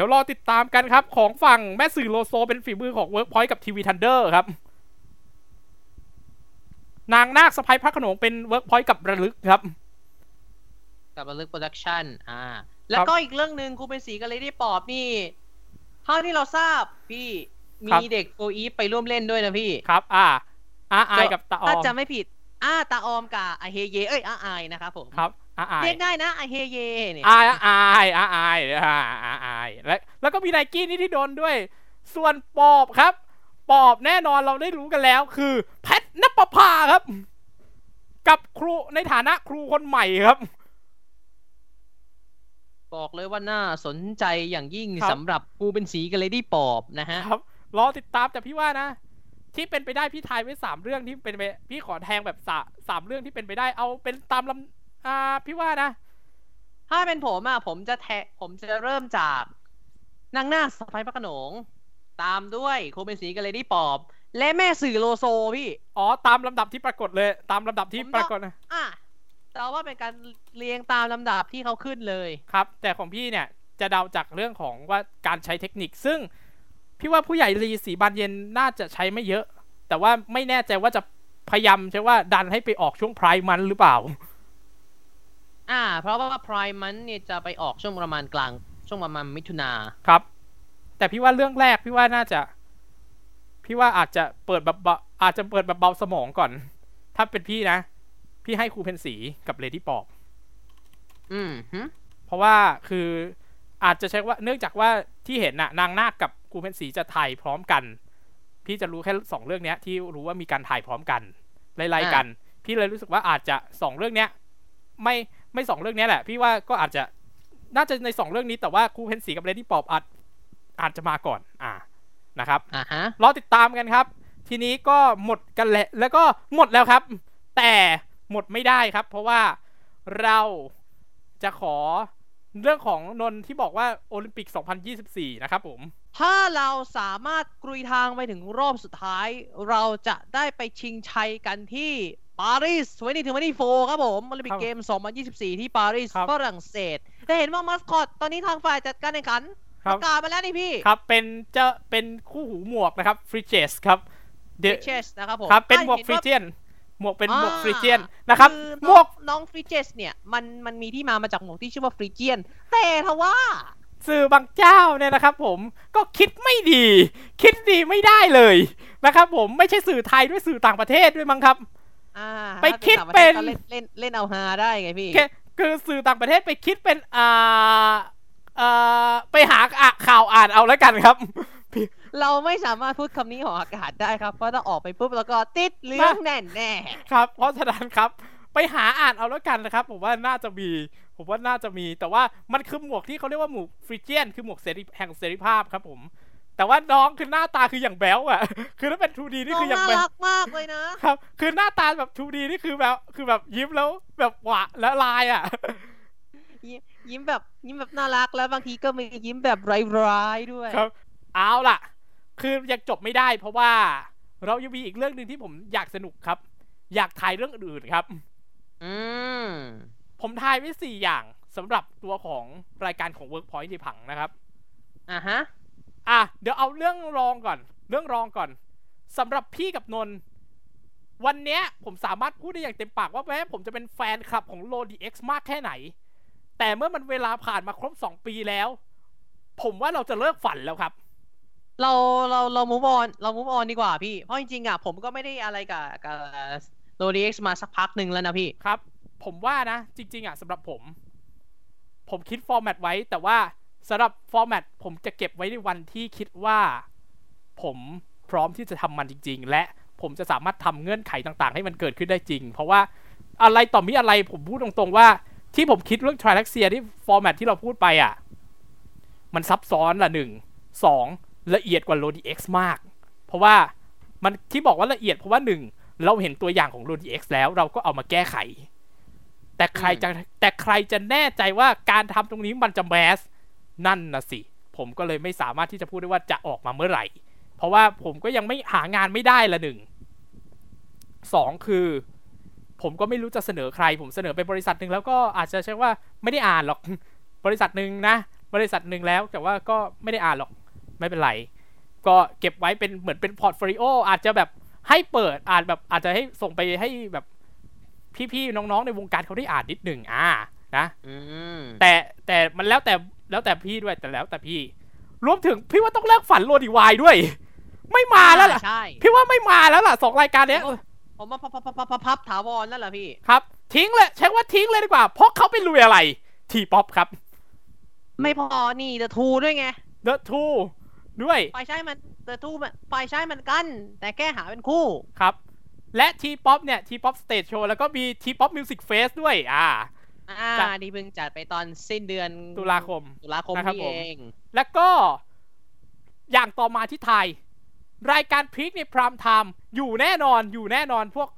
ดี๋ยวรอติดตามกันครับ ของฝั่งแม่สื่อโลโซเป็นฝีมือของ Workpoint กับทีวีทันเดอร์ครับ นางนาคสะพายพระโขนงเป็น Workpoint กับระลึกครับ
กับระลึกโปรดักชันอ่า แล้วก็อีกเรื่องหนึ่งครูเป็นสีกับเลดี้ปอบนี่ เท่าที่เราทราบพี่
ครั
มี
บ
เด็กโฟอีฟไปร่วมเล่นด้วยนะพี่
ครับ อ่าอาอายกับตาออ
ถ้ามจะไม่ผิด อ้าตาออมกับอาเฮเย เอ้ยอาอายนะครับผม
ครับอาอาย
เรียกได้นะอาเฮเยเนี่ย
อายอายอายอายอ่าอายอายและแล้วก็มีไนกี้นี่ที่โดนด้วย ส่วนปอบครับ ปอบแน่นอนเราได้รู้กันแล้วคือแพทณปภาครับ กับครูในฐานะครูคนใหม่ครับ
บอกเลยว่าน่าสนใจอย่างยิ่ง
ครับ
สำหรับครูเพ็ญศรีกับเลดี้ปอบนะฮะ
ครับรอติดตามแต่พี่ว่านะ ที่เป็นไปได้พี่ทายไว้สามเรื่องที่เป็นไปพี่ขอแทงแบบสาสามเรื่องที่เป็นไปได้ เอาเป็นตามลำอ่าพี่ว่านะ
ถ้าเป็นผมอะผมจะแทะผมจะเริ่มจากนางหน้าสไปพระโขนง ตามด้วยครูเป็นสีกับเลดี้ปอบ และแม่สื่อโลโซพี่
อ๋อ ตามลำดับที่ปรากฏเลย ตามลำดับที่
ผม
ป
ว่า
รากฏนะ
อะแต่ว่าเป็นการเรียงตามลำดับที่เขาขึ้นเลย
ครับ แต่ของพี่เนี่ยจะเดาจากเรื่องของว่าการใช้เทคนิคซึ่ง พี่ว่าผู้ใหญ่รีสีบานเย็นน่าจะใช้ไม่เยอะ แต่ว่าไม่แน่ใจว่าจะพยายามใช่ว่าดันให้ไปออกช่วงไพร์มันหรือเปล่า
อ่า เพราะว่าพรายมันเนี่ยจะไปออกช่วงประมาณกลาง ช่วงประมาณมิถุนา
ครับ แต่พี่ว่าเรื่องแรกพี่ว่าน่าจะ พี่ว่าอาจจะเปิดแบบเบาอาจจะเปิดแบบเบาสมองก่อน ถ้าเป็นพี่นะ พี่ให้ครูเพนสีกับเลดี้ปอบ
อืมฮึ
เพราะว่าคืออาจจะใช้ว่าเนื่องจากว่าที่เห็นน่ะ นางนาคกับ ครูเพ็ญศรีจะถ่ายพร้อมกัน พี่จะรู้แค่สองเรื่องเนี้ย ที่รู้ว่ามีการถ่ายพร้อมกันไล่ๆกัน พี่เลยรู้สึกว่าอาจจะสองเรื่องเนี้ย ไม่ไม่สองเรื่องเนี้ยแหละ พี่ว่าก็อาจจะน่าจะในสองเรื่องนี้แต่ว่าครูเพ็ญศรีกับเลดี้ปอบอาจอาจจะมาก่อน อ่านะครับ
อ่าฮะ
รอติดตามกันครับ ทีนี้ก็หมดกันแหละแล้วก็หมดแล้วครับ แต่หมดไม่ได้ครับ เพราะว่าเราจะขอเรื่องของนนท์ที่บอกว่าโอลิมปิก 2024 นะครับผม
ถ้าเราสามารถกรุยทางไปถึงรอบสุดท้าย เราจะได้ไปชิงชัยกันที่ปารีส2024ครับผมโอลิมปิ
ครั
ก
บ
เกม 2024 ที่ปารีส
ครับ
ฝรั่งเศสแต่เห็นว่ามาสคอต ตอนนี้ทางฝ่ายจัดการแข่งขัน
ค
ป
รับ
ระกาศมาแล้วนี่พี่
ครับ เป็นจะเป็นคู่หูหมวกนะครับฟริเจสครับเด
ฟิเชสนะครับผม
ครับ เป็นหมวก
อะ
ฟริ
ห็
เจียนหมวกเป็นหมวก
อ่า
ฟริเจียนนะครับ
คือ
หม
น้
ว
อง
ก
น้องฟิเชสเนี่ยมันมันมีที่มามาจากหมวกที่ชื่อว่าฟริเจียน แต่ทว่า
สื่อบางเจ้าเนี่ยนะครับ ผมก็คิดไม่ดี คิดดีไม่ได้เลยนะครับ ผมไม่ใช่สื่อไทยด้วยสื่อต่างประเทศด้วยมั้งครับ
อ่า
ไป
ถ้า
คิด
ต่างระทศ
เป็น
ก็เล่นเล่นเล่นเอาฮาได้ไงพี่
แค่คือสื่อต่างประเทศไปคิดเป็นอ่าเอ่อไปหาอะข่าวอ่านเอาแล้วกันครับ
เราไม่สามารถพูดคำนี้ของอากาศได้ครับ เพราะถ้าออกไปปุ๊บแล้วก็ติดเรื่องแน่แน่
ครับ เพราะฉะนั้นครับ ไปหาอ่านเอาแล้วกันนะครับ ผมว่าน่าจะมี ผมว่าน่าจะมี แต่ว่ามันคือหมวกที่เขาเรียกว่าหมวกฟริเจียน คือหมวกเสรีแห่งเสรีภาพครับผม แต่ว่าน้องคือหน้าตาคืออย่างแบ๊วอะคือถ้าเป็น 2D
ๆ
นี่
น้อง
คืออย่าง
น่า
แบ๊ว
รักมากเลยนะ
ครับ คือหน้าตาแบบ 2D นี่คือแบบคือแบบยิ้มแล้วแบบหวะและลายอะ
ยิ้มยิ้มแบบยิ้มแบบน่ารักแล้วบางทีก็มียิ้มแบบร้ายๆด้วย
ครับเอาล่ะ คือยังจบไม่ได้เพราะว่าเรายังมีอีกเรื่องหนึ่งที่ผมอยากสนุกครับ อยากทายเรื่องอื่นๆครับ
อืม
ผมทายไว้สี่อย่างสำหรับตัวของรายการของ Workpoint ในผังนะครับ
อะฮะ
อะ เดี๋ยวเอาเรื่องรองก่อน เรื่องรองก่อนสำหรับพี่กับนนท์วันเนี้ยผมสามารถพูดได้อย่างเต็มปากว่าแม้ผมจะเป็นแฟนคลับของ LODI X มากแค่ไหน แต่เมื่อมันเวลาผ่านมาครบ2ปีแล้ว ผมว่าเราจะเลิกฝันแล้วครับ
เราเราเรา move on เรา move on ดีกว่าพี่ เพราะจริงๆอะผมก็ไม่ได้อะไรกับกับ LODI X มาสักพักหนึ่งแล้วนะพี่
ครับ ผมว่านะ จริง ๆอะสำหรับผม ผมคิด format ไว้ แต่ว่าสำหรับ format ผมจะเก็บไว้ในวันที่คิดว่า ผมพร้อมที่จะทำมันจริง ๆ และผมจะสามารถทำเงื่อนไขต่าง ๆ ให้มันเกิดขึ้นได้จริง เพราะว่าอะไรต่อมีอะไรผมพูดตรงๆว่าที่ผมคิดเรื่องทริลักเซียที่ format ที่เราพูดไปอะ มันซับซ้อนละหนึ่งสองละเอียดกว่าโ o ดีเอ็กซ์มาก เพราะว่ามันที่บอกว่าละเอียดเพราะว่าหนึ่งเราเห็นตัวอย่างของโ o ดีเอ็กซ์แล้วเราก็เอามาแก้ไข แต่ใครจะแต่ใครจะแน่ใจว่าการทำตรงนี้มันจะ massนั่นนะสิ ผมก็เลยไม่สามารถที่จะพูดได้ว่าจะออกมาเมื่อไหร่ เพราะว่าผมก็ยังไม่หางานไม่ได้ละหนึ่งสองคือ ผมก็ไม่รู้จะเสนอใคร ผมเสนอไปบริษัทหนึ่งแล้วก็อาจจะใช้ว่าไม่ได้อ่านหรอกบริษัทหนึ่งนะ บริษัทหนึ่งแล้วแต่ว่าก็ไม่ได้อ่านหรอกไม่เป็นไร ก็เก็บไว้เป็นเหมือนเป็น portfolio อาจจะแบบให้เปิดอ่านแบบอาจจะให้ส่งไปให้แบบ พี่ๆน้องๆในวงการเขาได้อ่านนิดหนึ่งอ่านะ
อืม
แต่แต่มันแล้วแต่แล้วแต่พี่ด้วยแต่แล้วแต่พี่ รวมถึงพี่ว่าต้องเลิกฝันโรดีวายด้วย ไม่มาแล้วล่ะ
ใช่
พี่ว่าไม่มาแล้วล่ะสองรายการเนี้ย
ผมว่าพับพับพับพับพับพับถาวรนั่นแหละพี่
ครับ ทิ้งเลยใช้ว่าทิ้งเลยดีกว่า เพราะเขาไปลุยอะไร ทีป๊อปครับ
ไม่พอนี่เดอะทูด้วยไง
The Two ด้วย
ไปใช้มันเดอะทูไปใช้มันกัน แต่แก้หาเป็นคู่
ครับ และ T-Pop เนี่ย T-Pop Stage Show แล้วก็มี T-Pop Music Fest ด้วย อ่า
อ่า
จัด
นี่เพิ่งจัดไปตอนสิ้นเดือน
ตุลาคม
ตุลาคม
นะครับ
นี่
ผม
เอง
แล้วก็อย่างต่อมาที่ไทย รายการ peak ใน prime time อยู่แน่นอนอยู่แน่นอนพวก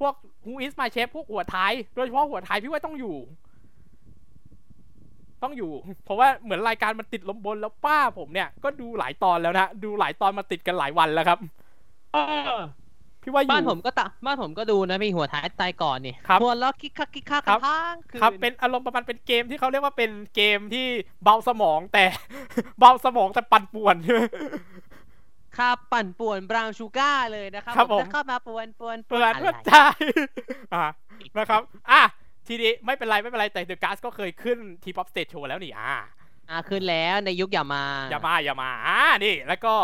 พวก Who is my chef พวกหัวท้าย โดยเฉพาะหัวท้ายพี่ว่าต้องอยู่ ต้องอยู่ เพราะว่าเหมือนรายการมันติดลมบนแล้วป้าผมเนี่ย ก็ดูหลายตอนแล้วนะ ดูหลายตอนมาติดกันหลายวันแล้วครับ พี่ว่าอยู่
บ้านผมก็ตะบ้านผมก็ดูนะพี่หัวท้ายตายก่อนนี่
ครับ
หัวล้อคิกคักคิกคัก
ครั
กับนทั้งคืน
ครับเป็นอารมณ์ประมาณเป็นเกมที่เขาเรียกว่าเป็นเกมที่เบาสมองแต่เบาสมองแต่ปั่นป่วน
ครับปั่นป่วนบราวน์ชูการ์เลยนะครับ
ครับผม
จะเข้ามาป่วนป่วน
เปิด
อะไร
เพื่อใช่อะนะครับอะทีนี้ไม่เป็นไรไม่เป็นไรแต่เดอะก s สก็เคยขึ้นทีป๊อปสเตจโชว์แล้วนี่อ่า
อ่าขึ้นแล้วในยุคอย่ามา
อย่ามาอย่ามาอ่านี่แล้วก็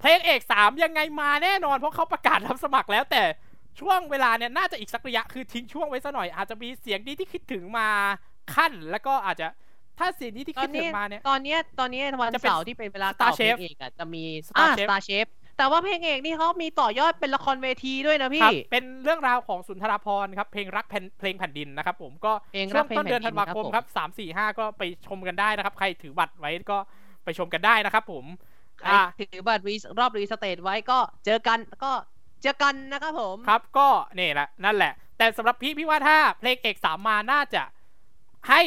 เพลงเอกสามยังไงมาแน่นอน เพราะเขาประกาศรับสมัครแล้วแต่ช่วงเวลาเนี่ยน่าจะอีกสักระยะคือทิ้งช่วงไว้ซะหน่อย อาจจะมีเสียงดีที่คิดถึงมาขั้นแล้วก็อาจจะถ้าเสียงดีที่
ตอ
คิ
น
ดถึ
นี้
งมาเนี่ย
ตอนเนี้ยตอนนี้วัน
จะเป็น
เสาร์ที่เป็นเวลา
Star
เก่าเพล
Chef
งเอกอะจะมี
Star
อ่า
Chef
Star Chef แต่ว่าเพลงเอกนี่เขามีต่อยอดเป็นละครเวทีด้วยนะ
ค
พี่
รับเป็นเรื่องราวของสุนทรภรณ์ครับเพลงรักแผ่นเพลงแผ่นดินนะครับผมก็
เพลง
ช่
รั
ว
ก
ง
เพลง
ต้นเดือน
แผ่
ธั
น
น
ดิน
วา
ครับ
คม
ผม
ครับสามสี่ห้าก็ไปชมกันได้นะครับ ใครถือบัตรไว้ก็ไปชมกันได้นะครับผม
ใคร
อ่า
ถือบัตรรีรอบรีสเตทไว้ก็เจอกันก็เจอกันนะครับผม
ครับก็นี่แหละนั่นแหละ แต่สำหรับพี่พี่ว่าถ้าเพลงเอกสามมาน่าจะให้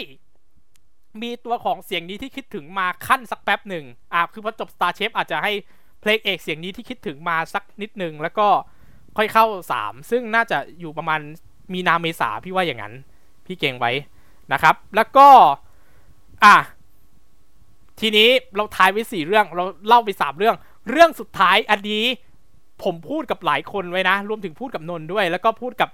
มีตัวของเสียงนี้ที่คิดถึงมาขั้นสักแป๊บหนึ่งอ่าคือพอจบ Star Chef อาจจะให้เพลงเอกเสียงนี้ที่คิดถึงมาสักนิดหนึ่งแล้วก็ค่อยเข้าสามซึ่งน่าจะอยู่ประมาณมีนาเมษาพี่ว่าอย่างนั้น พี่เก่งไว้นะครับ แล้วก็ อะ ทีนี้เราทายไว้สี่เรื่องเราเล่าไปสามเรื่อง เรื่องสุดท้ายอันนี้ผมพูดกับหลายคนไว้นะ รวมถึงพูดกับนนท์ด้วย แล้วก็พูดกับ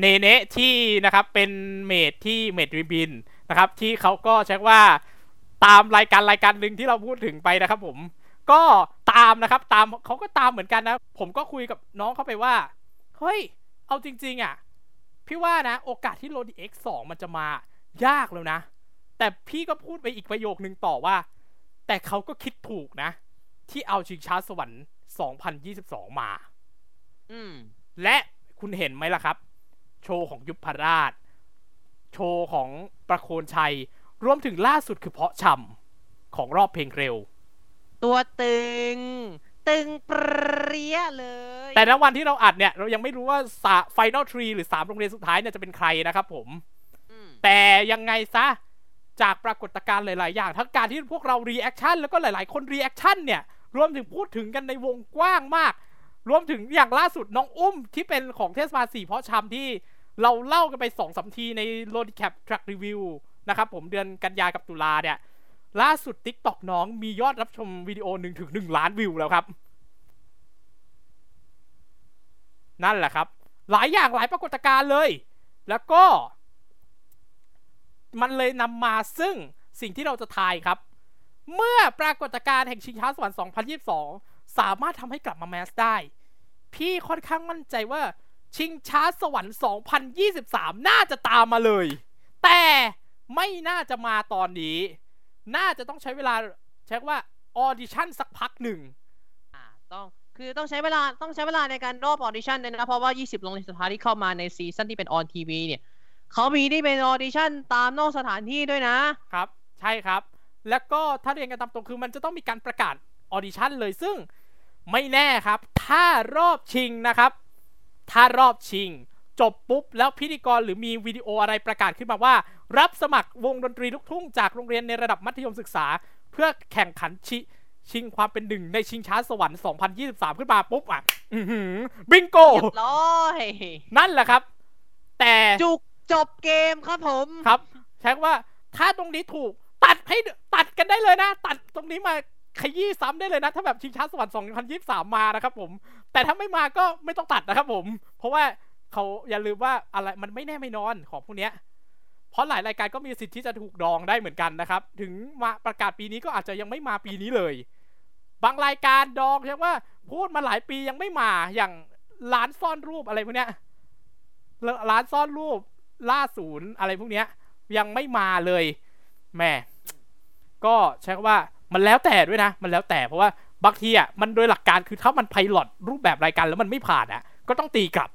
เนเนะที่นะครับเป็นเมดที่เมดริบินนะครับ ที่เขาก็ใช้ว่าตามรายการรายการหนึ่งที่เราพูดถึงไปนะครับผมก็ตามนะครับตามเขาก็ตามเหมือนกันนะ ผมก็คุยกับน้องเขาไปว่า เฮ้ย เอาจริง ๆ อะ พี่ว่านะ โอกาสที่โรดี X2 มันจะมายากแล้วนะ แต่พี่ก็พูดไปอีกประโยคนึงต่อว่า แต่เขาก็คิดถูกนะ ที่เอาชิงช้าสวรรค์ 2022 มา
อืม
และคุณเห็นไหมล่ะครับ โชว์ของยุพราช โชว์ของประโคนชัย รวมถึงล่าสุดคือเพาะชำของรอบเพลงเร็ว
ตัวตึง ตึงเปรี้ยเลย
แต่ณวันที่เราอัดเนี่ย เรายังไม่รู้ว่า final three หรือ3โรงเรียนสุดท้ายเนี่ยจะเป็นใครนะครับผม
อืม
แต่ยังไงซะ จากปรากฏการณ์หลาย ๆ อย่าง ทั้งการที่พวกเรา reaction แล้วก็หลาย ๆ คน reaction เนี่ยรวมถึงพูดถึงกันในวงกว้างมาก รวมถึงอย่างล่าสุดน้องอุ้มที่เป็นของเทศบาลสี่เพาะชำที่เราเล่ากันไปสองสามทีในโ o ด c a p Track Review นะครับผมเดือนกันยากับตุลาเนี่ย ล่าสุด TikTok น้องมียอดรับชมวิดีโอหนึ่งถึงหนึ่งล้านวิวแล้วครับ นั่นแหละครับ หลายอย่างหลายปรากฏการณ์เลย แล้วก็ มันเลยนำมาซึ่งสิ่งที่เราจะทายครับ เมื่อปรากฏการณ์แห่งชิงช้าสวรรค์2022 สามารถทำให้กลับมาแมสได้ พี่ค่อนข้างมั่นใจว่าชิงช้าสวรรค์ 2023 น่าจะตามมาเลย แต่ไม่น่าจะมาตอนนี้ น่าจะต้องใช้เวลาใช้ว่าออดิชั่นสักพักหนึ่ง
อ่าต้องคือต้องใช้เวลาต้องใช้เวลาในการรอบออดิชั่นเลยนะ เพราะว่า 20 โรงเรียนสุดท้ายที่เข้ามาในซีซั่นที่เป็น on TV เนี่ย เขามีที่เป็นออดิชั่นตามนอกสถานที่ด้วยนะ
ครับ ใช่ครับ แล้วก็ถ้าเรียนกันตามตรงคือมันจะต้องมีการประกาศออดิชั่นเลยซึ่งไม่แน่ครับ ถ้ารอบชิงนะครับ ถ้ารอบชิง จบปุ๊บ แล้วพิธีกรหรือมีวิดีโออะไรประกาศขึ้นมาว่า รับสมัครวงดนตรีลูกทุ่งจากโรงเรียนในระดับมัธยมศึกษา เพื่อแข่งขันชิชิงความเป็นหนึ่งในชิงช้าสวรรค์ 2023 ขึ้นมาปุ๊บอะอื้อหือบิงโก
เรียบร้อย
นั่นแหละครับ แต่
จุก จบเกมครับผม
ครับใช้ว่าถ้าตรงนี้ถูกตัดให้ตัดกันได้เลยนะ ตัดตรงนี้มาขยี้ซ้ำได้เลยนะ ถ้าแบบชิงช้าสวรรค์2023 มานะครับผม แต่ถ้าไม่มาก็ไม่ต้องตัดนะครับผม เพราะว่าเขาอย่าลืมว่าอะไรมันไม่แน่ไม่นอนของพวกเนี้ยเพราะหลายรายการก็มีสิทธิ์ที่จะถูกดองได้เหมือนกันนะครับ ถึงมาประกาศปีนี้ก็อาจจะยังไม่มาปีนี้เลย บางรายการดองใช่ว่าพูดมาหลายปียังไม่มาอย่างร้านซ่อนรูปอะไรพวกเนี้ยร้านซ่อนรูป ล่าศูนย์อะไรพวกเนี้ย ยังไม่มาเลยแหม่ก็ใช้คำว่ามันแล้วแต่ด้วยนะ มันแล้วแต่เพราะว่าบางทีอะมันโดยหลักการคือถ้ามันไพลอตรูปแบบรายการแล้วมันไม่ผ่านอะ ก็ต้องตีกลับ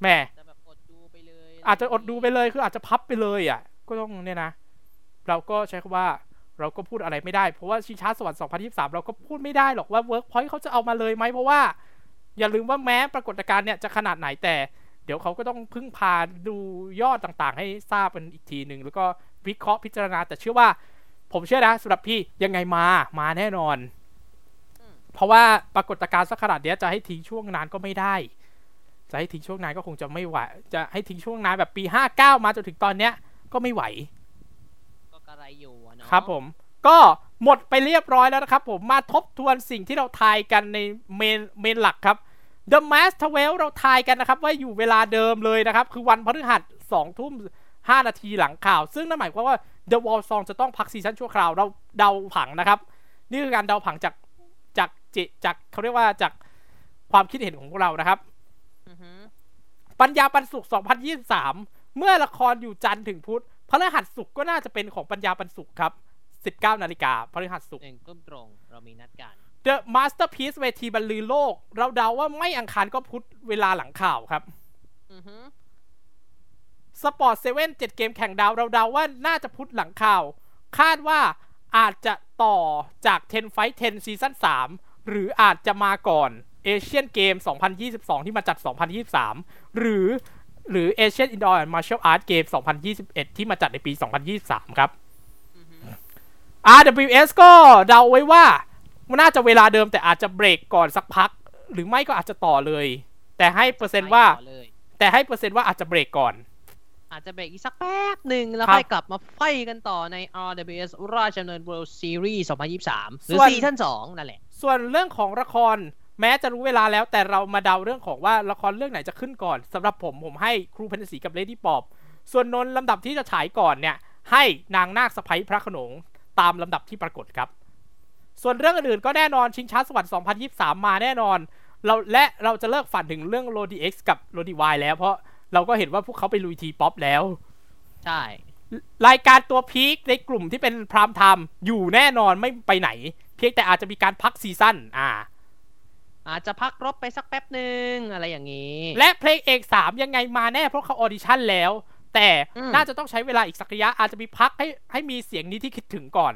แหม่
จะแบบอดดูไปเลย
อาจจะอดดูไปเลยคืออาจจะพับไปเลยอะ ก็ต้องเนี่ยนะ เราก็ใช้คำว่าเราก็พูดอะไรไม่ได้ เพราะว่าชิงช้าสวรรค์2023 เราก็พูดไม่ได้หรอกว่า Workpoint เขาจะเอามาเลยไหมเพราะว่า อย่าลืมว่าแม้ปรากฏการณ์เนี่ยจะขนาดไหนแต่ เดี๋ยวเขาก็ต้องพึ่งพาดูยอดต่างๆ ให้ทราบเป็นอีกทีหนึ่งแล้วก็วิเคราะห์พิจารณา แต่เชื่อว่า ผมเชื่อนะสำหรับพี่ยังไงมามาแน่นอน เพราะว่าปรากฏการณ์สักขนาดเนี้ยจะให้ทิ้งช่วงนานก็ไม่ได้ จะให้ทิ้งช่วงนานก็คงจะไม่ไหว จะให้ทิ้งช่วงนานแบบปี59มาจนถึงตอนเนี้ยก็ไม่ไหว
ก็กระไรอยู่อะเนาะ
ครับผม ก็หมดไปเรียบร้อยแล้วนะครับ ผมมาทบทวนสิ่งที่เราทายกันในเมนเมนหลักครับ The Mask 12เราทายกันนะครับ ว่าอยู่เวลาเดิมเลยนะครับ คือวันพฤหัส2ทุ่ม5 นาทีหลังข่าว ซึ่งนั่นหมายความว่า The Wall Song จะต้องพักซีซั่นชั่วคราวเราเดาผังนะครับ นี่คือการเดาผังจากจากเจจากเขาเรียกว่าจากความคิดเห็นของพวกเรานะครับ
อือหือ
ปัญญาปันสุข 2023 เมื่อละครอยู่จันทร์ถึงพุธพฤหัสศุกร์ก็น่าจะเป็นของปัญญาปันสุขครับ 19 นาฬิกาพฤหัสศุกร์
หนึ่งทุ่มตรงเรามีนัดกัน
The Masterpiece เวทีบรรลือโลก เราเดาว่าไม่อังคารก็พุธเวลาหลังข่าวครับ
อือหือ
Sport Seven เจ็ดเกมแข่งดาว เราเดาว่าน่าจะพุธหลังข่าว คาดว่าอาจจะต่อจาก 10 Fight 10 ซีซั่น3หรืออาจจะมาก่อน Asian Games 2022 ที่มาจัด 2023 หรือหรือ Asian Indoor and Martial Arts Game 2021 ที่มาจัดในปี 2023 ครับ RWS ก็เดาไว้ว่า มันน่าจะเวลาเดิมแต่อาจจะเบรกก่อนสักพัก หรือไม่ก็อาจจะต่อเลย แต่ให้เปอร์เซ็นต์ว่า
ไปต่อเลย
แต่ให้เปอร์เซ็นต์ว่าอาจจะเบรกก่อน
อาจจะเบรกอีกสักแป๊บหนึ่งแล้ว
ครับ
ค่อยกลับมาไฟกันต่อใน RWS ราชดำเนิน World Series 2023 หรือ
ส่วน
ซีซั่น2นั่นแหละ
ส่วนเรื่องของละครแม้จะรู้เวลาแล้วแต่เรามาเดาเรื่องของว่าละครเรื่องไหนจะขึ้นก่อนสำหรับผมผมให้ครูเพ็ญศรีกับเลดี้ปอบ ส่วนนนท์ลำดับที่จะฉายก่อนเนี่ย ให้นางนาคสะใภ้พระโขนงตามลำดับที่ปรากฏครับ ส่วนเรื่องอื่นๆก็แน่นอนชิงช้าสวรรค์2023 มาแน่นอน เราและเราจะเลิกฝันถึงเรื่องโรดีเอ็กซ์กับโรดีวายแล้วเพราะเราก็เห็นว่าพวกเขาไปลุย T-POP แล้ว
ใช่
รายการตัว peak ในกลุ่มที่เป็น prime time อยู่แน่นอนไม่ไปไหน เพียงแต่อาจจะมีการพักซีซั่นอ่า
อาจจะพักรบไปสักแป๊บหนึ่งอะไรอย่างนี้
และเพลงเอกสามยังไงมาแน่เพราะเขาออดิชั่นแล้ว แต่
อืม
น่าจะต้องใช้เวลาอีกสักระยะอาจจะมีพักให้ให้มีเสียงนี้ที่คิดถึงก่อน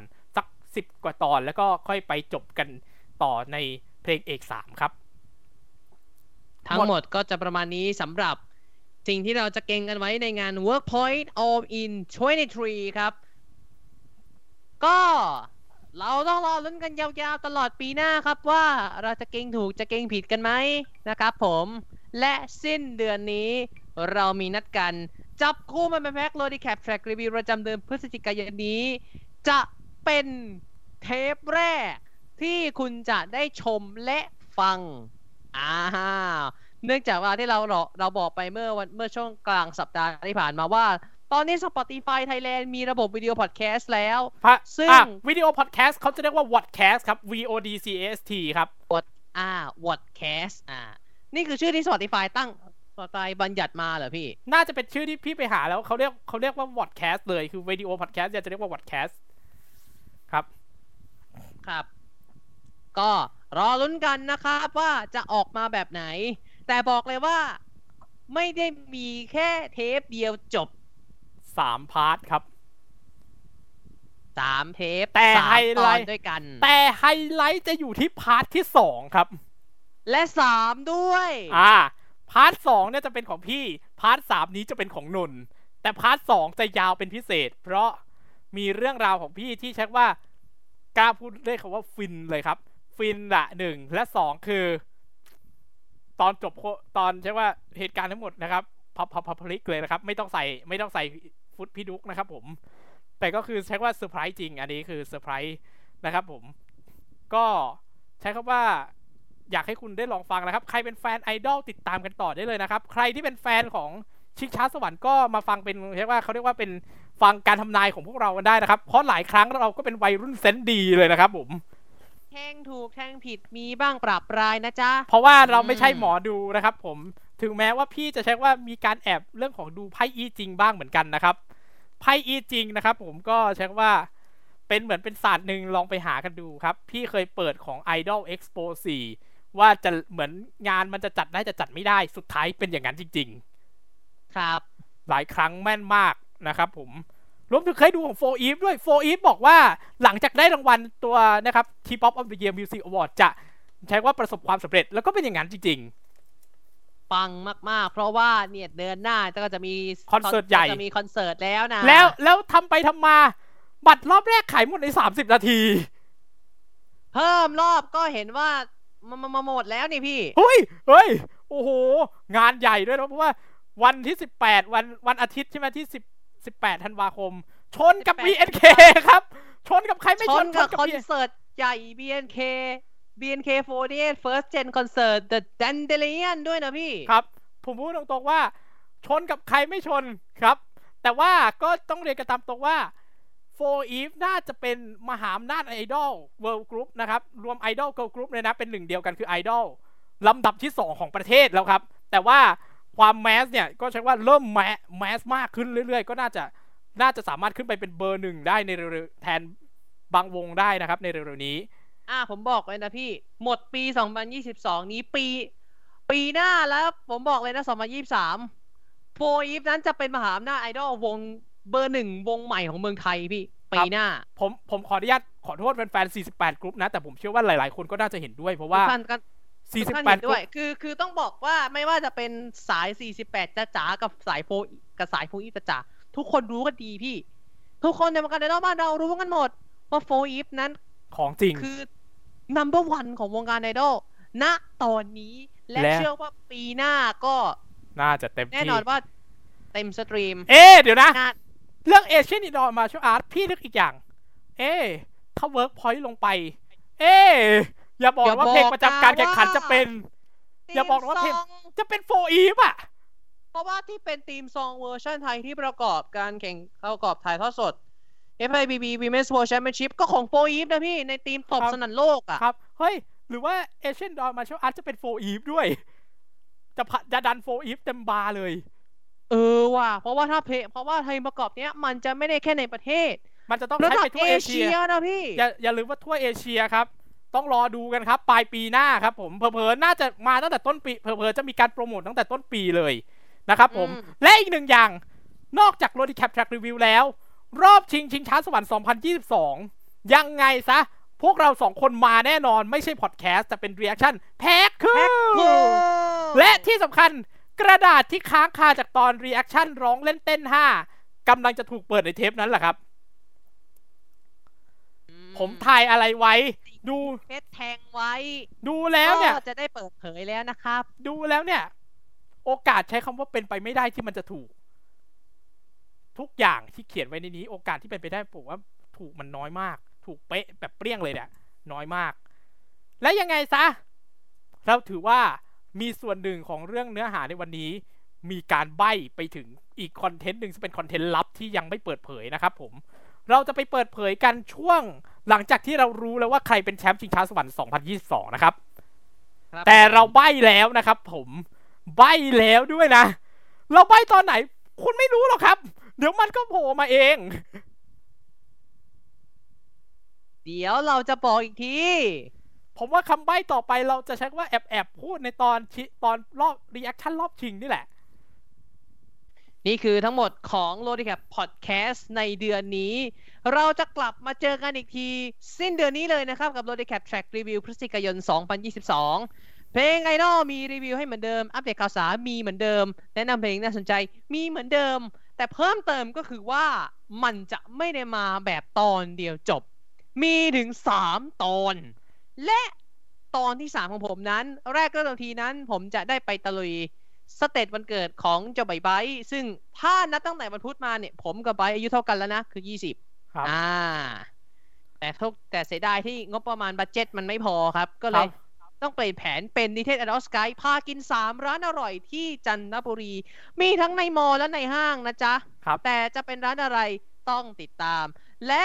สักสิบกว่าตอน แล้วก็ค่อยไปจบกันต่อในเพลงเอกสามครับ
ทั้งหมดก็จะประมาณนี้สำหรับสิ่งที่เราจะเก็งกันไว้ในงาน Workpoint All in 23 ครับ ก็เราต้องรอลุ้นกันยาวๆตลอดปีหน้าครับว่าเราจะเก่งถูกจะเก่งผิดกันไหมนะครับผมและสิ้นเดือนนี้เรามีนัดกัน จับคู่มันเป็นแพ็กโลดีแคปแทร็กรีวิวประจำเดือนพฤศจิกายนนี้ จะเป็น เทปแรกที่คุณจะได้ชมและฟัง อ้าวเนื่องจากว่าที่เราเราเราบอกไปเมื่อวันเมื่อช่วงกลางสัปดาห์ที่ผ่านมาว่า ตอนนี้ Spotify Thailand มีระบบวิดีโอพอดแคสต์แล้ว
พระ
ซึ่ง
อะวิดีโอพอดแคสต์เขาจะเรียกว่า Whatcast ครับ V O D C A S T ครับ
อ่า Wordcast อ่า นี่คือชื่อที่ Spotify ตั้ง Spotify บัญญัติมาเหรอพี่
น่าจะเป็นชื่อที่พี่ไปหาแล้วเขาเรียกเขาเรียกว่า Whatcast เลยคือวิดีโอพอดแคสต์จะเรียกว่า Whatcast ครับ
ครับ ก็รอลุ้นกันนะครับว่าจะออกมาแบบไหน แต่บอกเลยว่าไม่ได้มีแค่เทปเดียวจบ
สามพาร์ทครับ
สามเทป
แต่
สาม
ไฮ
ต
ไล
อน
ท์
ด้วยกัน
แต่ไฮไลท์จะอยู่ที่ part ที่สองครับ
และสามด้วย
อ่า part สองเนี่ยจะเป็นของพี่ part สามนี้จะเป็นของนนท์แต่ part สองจะยาวเป็นพิเศษ เพราะมีเรื่องราวของพี่ที่ใช้ว่า กล้าพูดได้คำว่าฟินเลยครับ ฟินละหนึ่งและสองคือ ตอนจบตอนใช่ว่าเหตุการณ์ทั้งหมดนะครับพลิกพลิกพลิกพลิกเลยนะครับ ไม่ต้องใส่ไม่ต้องใส่ฟุตพี่ดุกนะครับผม แต่ก็คือใช้ว่าเซอร์ไพรส์จริง อันนี้คือเซอร์ไพรส์นะครับผม ก็ใช้คำว่าอยากให้คุณได้ลองฟังนะครับ ใครเป็นแฟนไอดอลติดตามกันต่อได้เลยนะครับ ใครที่เป็นแฟนของชิงช้าสวรรค์ก็มาฟังเป็นเรียกว่าเขาเรียกว่าเป็น ฟังการทำนายของพวกเรากันได้นะครับ เพราะหลายครั้งเราก็เป็นวัยรุ่นเซนส์ดีเลยนะครับผม
แทงถูกแทงผิดมีบ้างปรับปรายนะจ๊ะ
เพราะว่าเราไม่ใช่
อืม
หมอดูนะครับ ผมถึงแม้ว่าพี่จะใช้ว่ามีการแอบเรื่องของดูไพ่อีจริงบ้างเหมือนกันนะครับไพ่อีจริงนะครับ ผมก็ใช้ว่าเป็นเหมือนเป็นศาสตร์หนึ่งลองไปหากันดูครับ พี่เคยเปิดของ Idol Expo 4 ว่าจะเหมือนงานมันจะจัดได้จะจัดไม่ได้สุดท้ายเป็นอย่างนั้นจริง
ครับ
ๆหลายครั้งแม่นมาก นะครับผมรวมถึงเคยดูของโฟอีฟด้วยโฟอีฟบอกว่าหลังจากได้รางวัลตัวนะครับ T-pop of the Year Music Award จะใช้ว่าประสบความสำเร็จแล้วก็เป็นอย่างนั้นจริง ๆ
ปังมากๆ เพราะว่าเนี่ยเดือนหน้าก็จะมี
คอนเสิร์ตใหญ่
จะมีคอนเสิร์ตแล้วนะ
แล้วแล้วทำไปทำมา บัตรรอบแรกขายหมดใน 30 นาที
เพิ่มรอบก็เห็นว่ามามามาหมดแล้วนี่พี่
เฮ้ยเฮ้ยโอ้โห งานใหญ่ด้วยนะเพราะว่าวันที่ 18 วันวันอาทิตย์ใช่ไหมที่10 18ธันวาคม ชนกับ
18
BNK ครับ ชนกับใครไม่
ช
ช
น
น
กับ
ช
คอน
B-
เสิร์ตใหญ่ BNK BNK48 First Gen Concert The Dandelion ด้วยนะพี่
ครับ ผมพูดตรงๆว่า ชนกับใครไม่ชนครับ แต่ว่าก็ต้องเรียนกันตามตรงว่า4 Eve น่าจะเป็นมหาอำนาจไอดอล World Group นะครับ รวมไอดอล Girl Group เลยนะ เป็นหนึ่งเดียวกันคือไอดอลลำดับที่ 2 ของประเทศแล้วครับ แต่ว่า ความ mass เนี่ยก็ใช้ว่าเริ่ม mass mass มากขึ้นเรื่อยๆ ก็น่าจะน่าจะสามารถขึ้นไปเป็นเบอร์หนึ่งได้ในเร็วๆแทนบางวงได้นะครับในเร็วๆนี้
อ่าผมบอกเลยนะพี่ หมดปี 2022 นี้ปี ปีหน้าแล้วผมบอกเลยนะ 2023 4EVE นั้นจะเป็นมหาอำนาจไอดอลวงเบอร์หนึ่งวงใหม่ของเมืองไทยพี่ปีหน้า
ผมผมขออนุญาตขอโทษแฟนๆ 48 กรุ๊ปนะ แต่ผมเชื่อว่าหลายๆ คนก็น่าจะเห็นด้วยเพราะว่า
ท่านก็
สี่สิบ
ท่าน
แป
เห็
ด
นด้วย คือคือต้องบอกว่าไม่ว่าจะเป็นสาย 48จ้าจ๋ากับสายโฟกับสายโฟอีฟจ้าจ๋าทุกคนรู้กันดีพี่ ทุกคนในวงการไอดอลบ้านเรารู้กันหมด ว่าโฟอีฟนั้น
ของจริง
คือ number one ของวงการไอดอลณตอนนี้และ
และ
เชื่อว่าปีหน้าก็
น่าจะเต็ม
แน่
ที่
นอนว่าเต็มสตรีม
เอ๊ะเดี๋ยวนะ
น่า
เรื่องเอเชียนอินดอร์มาชอาร์ตพี่นึกอีกอย่าง เอ๊ะถ้าเวิร์กพอยต์ลงไป เอ๊ะ อย่าบอกนะว่าเพลงประจำการแข่งขันจะเป็น อย่าบอกนะว่าเพลง
theme song
จะเป็น4EVE อะ
เพราะว่าที่เป็น theme song เวอร์ชันไทยที่ประกอบการแข่งประกอบถ่ายทอดสด FIVB Women's World Championship ก็ของ4EVE นะพี่ ในทีมตบ
ครับ
สนั่นโลกอะ
ครับ เฮ้ย หรือว่า Asian Indoor Martial Arts จะเป็น4EVE ด้วย จะพะจะดัน4EVE เต็มบาร์เลย
เออว่ะ เพราะว่าถ้าเพลเพราะว่าไทยประกอบเนี้ยมันจะไม่ได้แค่ในประเทศ
มันจะต้อง
ระ
ใช้
ดับ
ไปทั่ว
เอ
เอเชี
เชี
ย
ยนะพี่
อย่าอย่าลืมว่าทั่วเอเชียครับ ต้องรอดูกันครับ ปลายปีหน้าครับผมเผลอๆน่าจะมาตั้งแต่ต้นปีเผลอๆจะมีการโปรโมทตั้งแต่ต้นปีเลยนะครับผม
อืม
และอีกหนึ่งอย่างนอกจาก r o d i c a p Track Review แล้ว รอบชิงชิงช้าสวรรค์ 2022 ยังไงซะ พวกเราสองคนมาแน่นอนไม่ใช่พอดแคสต์แต่เป็น Reaction แพ็คคือและที่สำคัญกระดาษที่ค้างคาจากตอน Reaction ร้องเล่นเต้น 5กำลังจะถูกเปิดในเทปนั้นแหละครับ
อื
ผมถ่ายอะไรไว้ ดู
เพชรแทงไว้
ดูแล้วเนี่ย
ก็จะได้เปิดเผยแล้วนะครับ
ดูแล้วเนี่ย โอกาสใช้คำว่าเป็นไปไม่ได้ที่มันจะถูก ทุกอย่างที่เขียนไว้ในนี้ โอกาสที่เป็นไปได้ผมว่าถูกมันน้อยมาก ถูกเป๊ะแบบเปรี้ยงเลยเนี่ยน้อยมาก และยังไงซะ เราถือว่ามีส่วนหนึ่งของเรื่องเนื้อหาในวันนี้ มีการใบ้ไปถึงอีกคอนเทนต์หนึ่งซึ่งเป็นคอนเทนต์ลับที่ยังไม่เปิดเผยนะครับผม เราจะไปเปิดเผยกันช่วง หลังจากที่เรารู้แล้วว่าใครเป็นแชมป์ชิงช้าสวรรค์ 2022 นะครับ
ครับ
แต่เราใบ้แล้วนะครับผมใบ้แล้วด้วยนะ เราใบ้ตอนไหน คุณไม่รู้หรอกครับ เดี๋ยวมันก็โผล่มาเอง
เดี๋ยวเราจะบอกอีกที
ผมว่าคำใบ้ต่อไปเราจะใช้ว่าแอบแอบๆพูดในตอนชิตอนรอบ reaction รอบชิงนี่แหละ
นี่คือทั้งหมดของ l o d i c a p Podcast ในเดือนนี้ เราจะกลับมาเจอกันอีกที สิ้นเดือนนี้เลยนะครับ กับ l o d i c a p Track Review พฤศจิกายน 2022 เพลงไอดอลมีรีวิวให้เหมือนเดิม อัปเดตข่าวสารมีเหมือนเดิม แนะนำเพลงน่าสนใจมีเหมือนเดิม แต่เพิ่มเติมก็คือว่ามันจะไม่ได้มาแบบตอนเดียวจบ มีถึง 3 ตอน และตอนที่ 3 ของผมนั้น แรกเริ่มทีนั้นผมจะได้ไปตะลุย สเตจวันเกิดของเจ้าใบไบท์ซึ่งถ้านับตั้งแต่วันพุธมาเนี่ย ผมกับไบท์อายุเท่ากันแล้วนะ คือ20
ครับ
อ่า แต่ทุกแต่เสียดายที่งบประมาณบัตเจ็ตมันไม่พอครับ ก็เล
ครั
ย
บ
ต้องเปลี่ยนแผนเป็นนิเทศอดอสกายพากิน 3 ร้านอร่อยที่จันทบุรี มีทั้งใน mall และในห้างนะจ๊ะ
ครับ
แต่จะเป็นร้านอะไรต้องติดตาม และ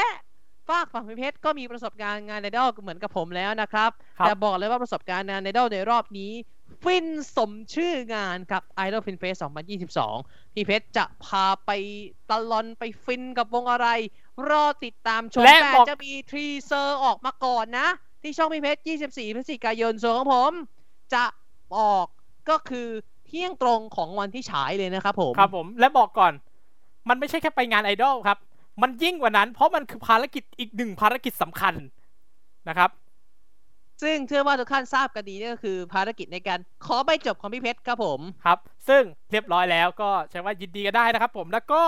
ฝากฝั่งพิเพชรก็มีประสบการณ์งานไอดอลเหมือนกับผมแล้วนะครับ
ครับ
แต่บอกเลยว่าประสบการณ์งานไอดอลในรอบนี้ ฟินสมชื่องานกับ Idol Fin Fest 2022 พี่เพชรจะพาไปตะลอนไปฟินกับวงอะไร รอติดตามชม
และ
แต่
บอก
จะมี teaser ออกมาก่อนนะ ที่ช่องพี่เพชร 24 พฤศจิกายนส่วนของผม จะออกก็คือเที่ยงตรงของวันที่ฉายเลยนะครับผม
ครับผมและบอกก่อน มันไม่ใช่แค่ไปงานไอดอลครับ มันยิ่งกว่านั้น เพราะมันคือภารกิจอีกหนึ่งภารกิจสำคัญนะครับ
ซึ่งเชื่อว่าทุกท่านทราบกันดีนี่ก็คือภารกิจในการขอใบจบของพี่เพชรครับผม
ครับ ซึ่งเรียบร้อยแล้วก็ใช้ว่ายินดีกันได้นะครับ ผมแล้วก็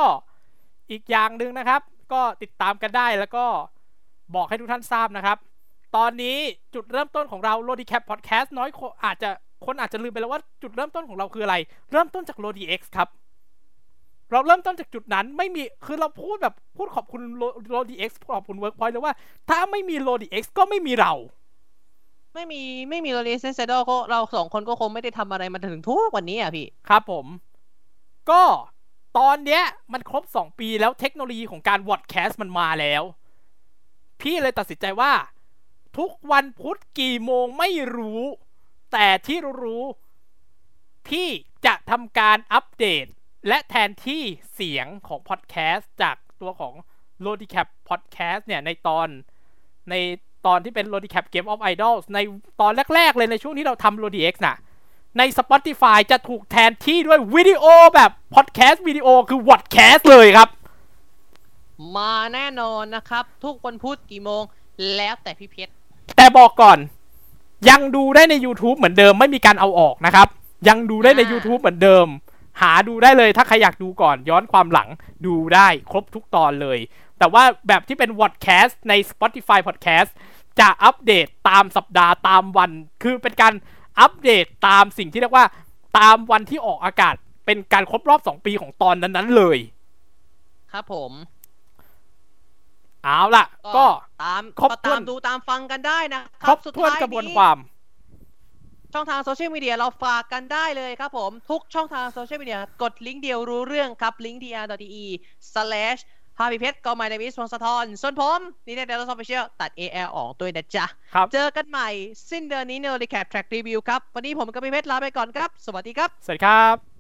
อีกอย่างหนึ่งนะครับ ก็ติดตามกันได้แล้วก็บอกให้ทุกท่านทราบนะครับ ตอนนี้จุดเริ่มต้นของเรา l o d i c a p Podcast น้อยอาจจะคนอาจจะลืมไปแล้วว่าจุดเริ่มต้นของเราคืออะไร เริ่มต้นจาก l o d i x ครับเราเริ่มต้นจากจุดนั้นไม่มีคือเราพูดแบบพูดขอบคุณ l o d i x ขอบคุณ Workpoint เลยว่า ถ้าไม่มี l o d i x ก็ไม่มีเรา
ไม่มีไม่มีโรเลสเซนเซดก็เราสองคนก็คงไม่ได้ทำอะไรมาถึงทุกวันนี้อะพี่
ครับผม ก็ตอนเนี้ยมันครบ 2 ปีแล้วเทคโนโลยีของการวอดแคสต์มันมาแล้ว พี่เลยตัดสินใจว่า ทุกวันพุธกี่โมงไม่รู้ แต่ที่รู้ๆพี่จะทำการอัปเดต และแทนที่เสียงของพอดแคสต์จากตัวของ l o d i c a p Podcast เนี่ยในตอนใน ตอนที่เป็น l o d i c a p Game of Idols ในตอนแรก ๆ เลยในช่วงที่เราทำ l o d i x น่ะ ใน Spotify จะถูกแทนที่ด้วยวิดีโอแบบพอดแคสต์วิดีโอคือวอดแคสต์เลยครับ
มาแน่นอนนะครับ ทุกวันพุธกี่โมงแล้วแต่พี่เพชร
แต่บอกก่อน ยังดูได้ใน YouTube เหมือนเดิมไม่มีการเอาออกนะครับ ยังดูได้ใน YouTube เหมือนเดิม หาดูได้เลยถ้าใครอยากดูก่อนย้อนความหลังดูได้ครบทุกตอนเลย แต่ว่าแบบที่เป็น podcast ใน Spotify podcast จะอัปเดตตามสัปดาห์ตามวัน คือเป็นการอัปเดตตามสิ่งที่เรียกว่า ตามวันที่ออกอากาศ เป็นการครบรอบ2ปีของตอนนั้นๆเลย
ครับผม
เอาล่ะ ก็
ตาม
ครบ
ก็
ถ้ว
ตานมดูตามฟังกันได้นะค
คร
รั
บบ
สุด
ถ้วน
ท้าย
กระบวน
นี้
ความ
ช่องทางโซเชียลมีเดียเราฝากกันได้เลยครับผม ทุกช่องทางโซเชียลมีเดียกดลิงก์เดียวรู้เรื่องครับลิงก์ tr.de slash พาพิเพชรก็ my name is พงศธรส่วนผมนี่เนี่ยเดลล์ออฟฟิเชียลตัด AL ออกด้วยนะจ๊ะ
ครับ
เจอกันใหม่สิ้นเดือนนี้ในรีแคปแทร็กรีวิวครับ วันนี้ผมกับพี่เพชรลาไปก่อนครับ สวัสดีครับ
สวัสดีครับ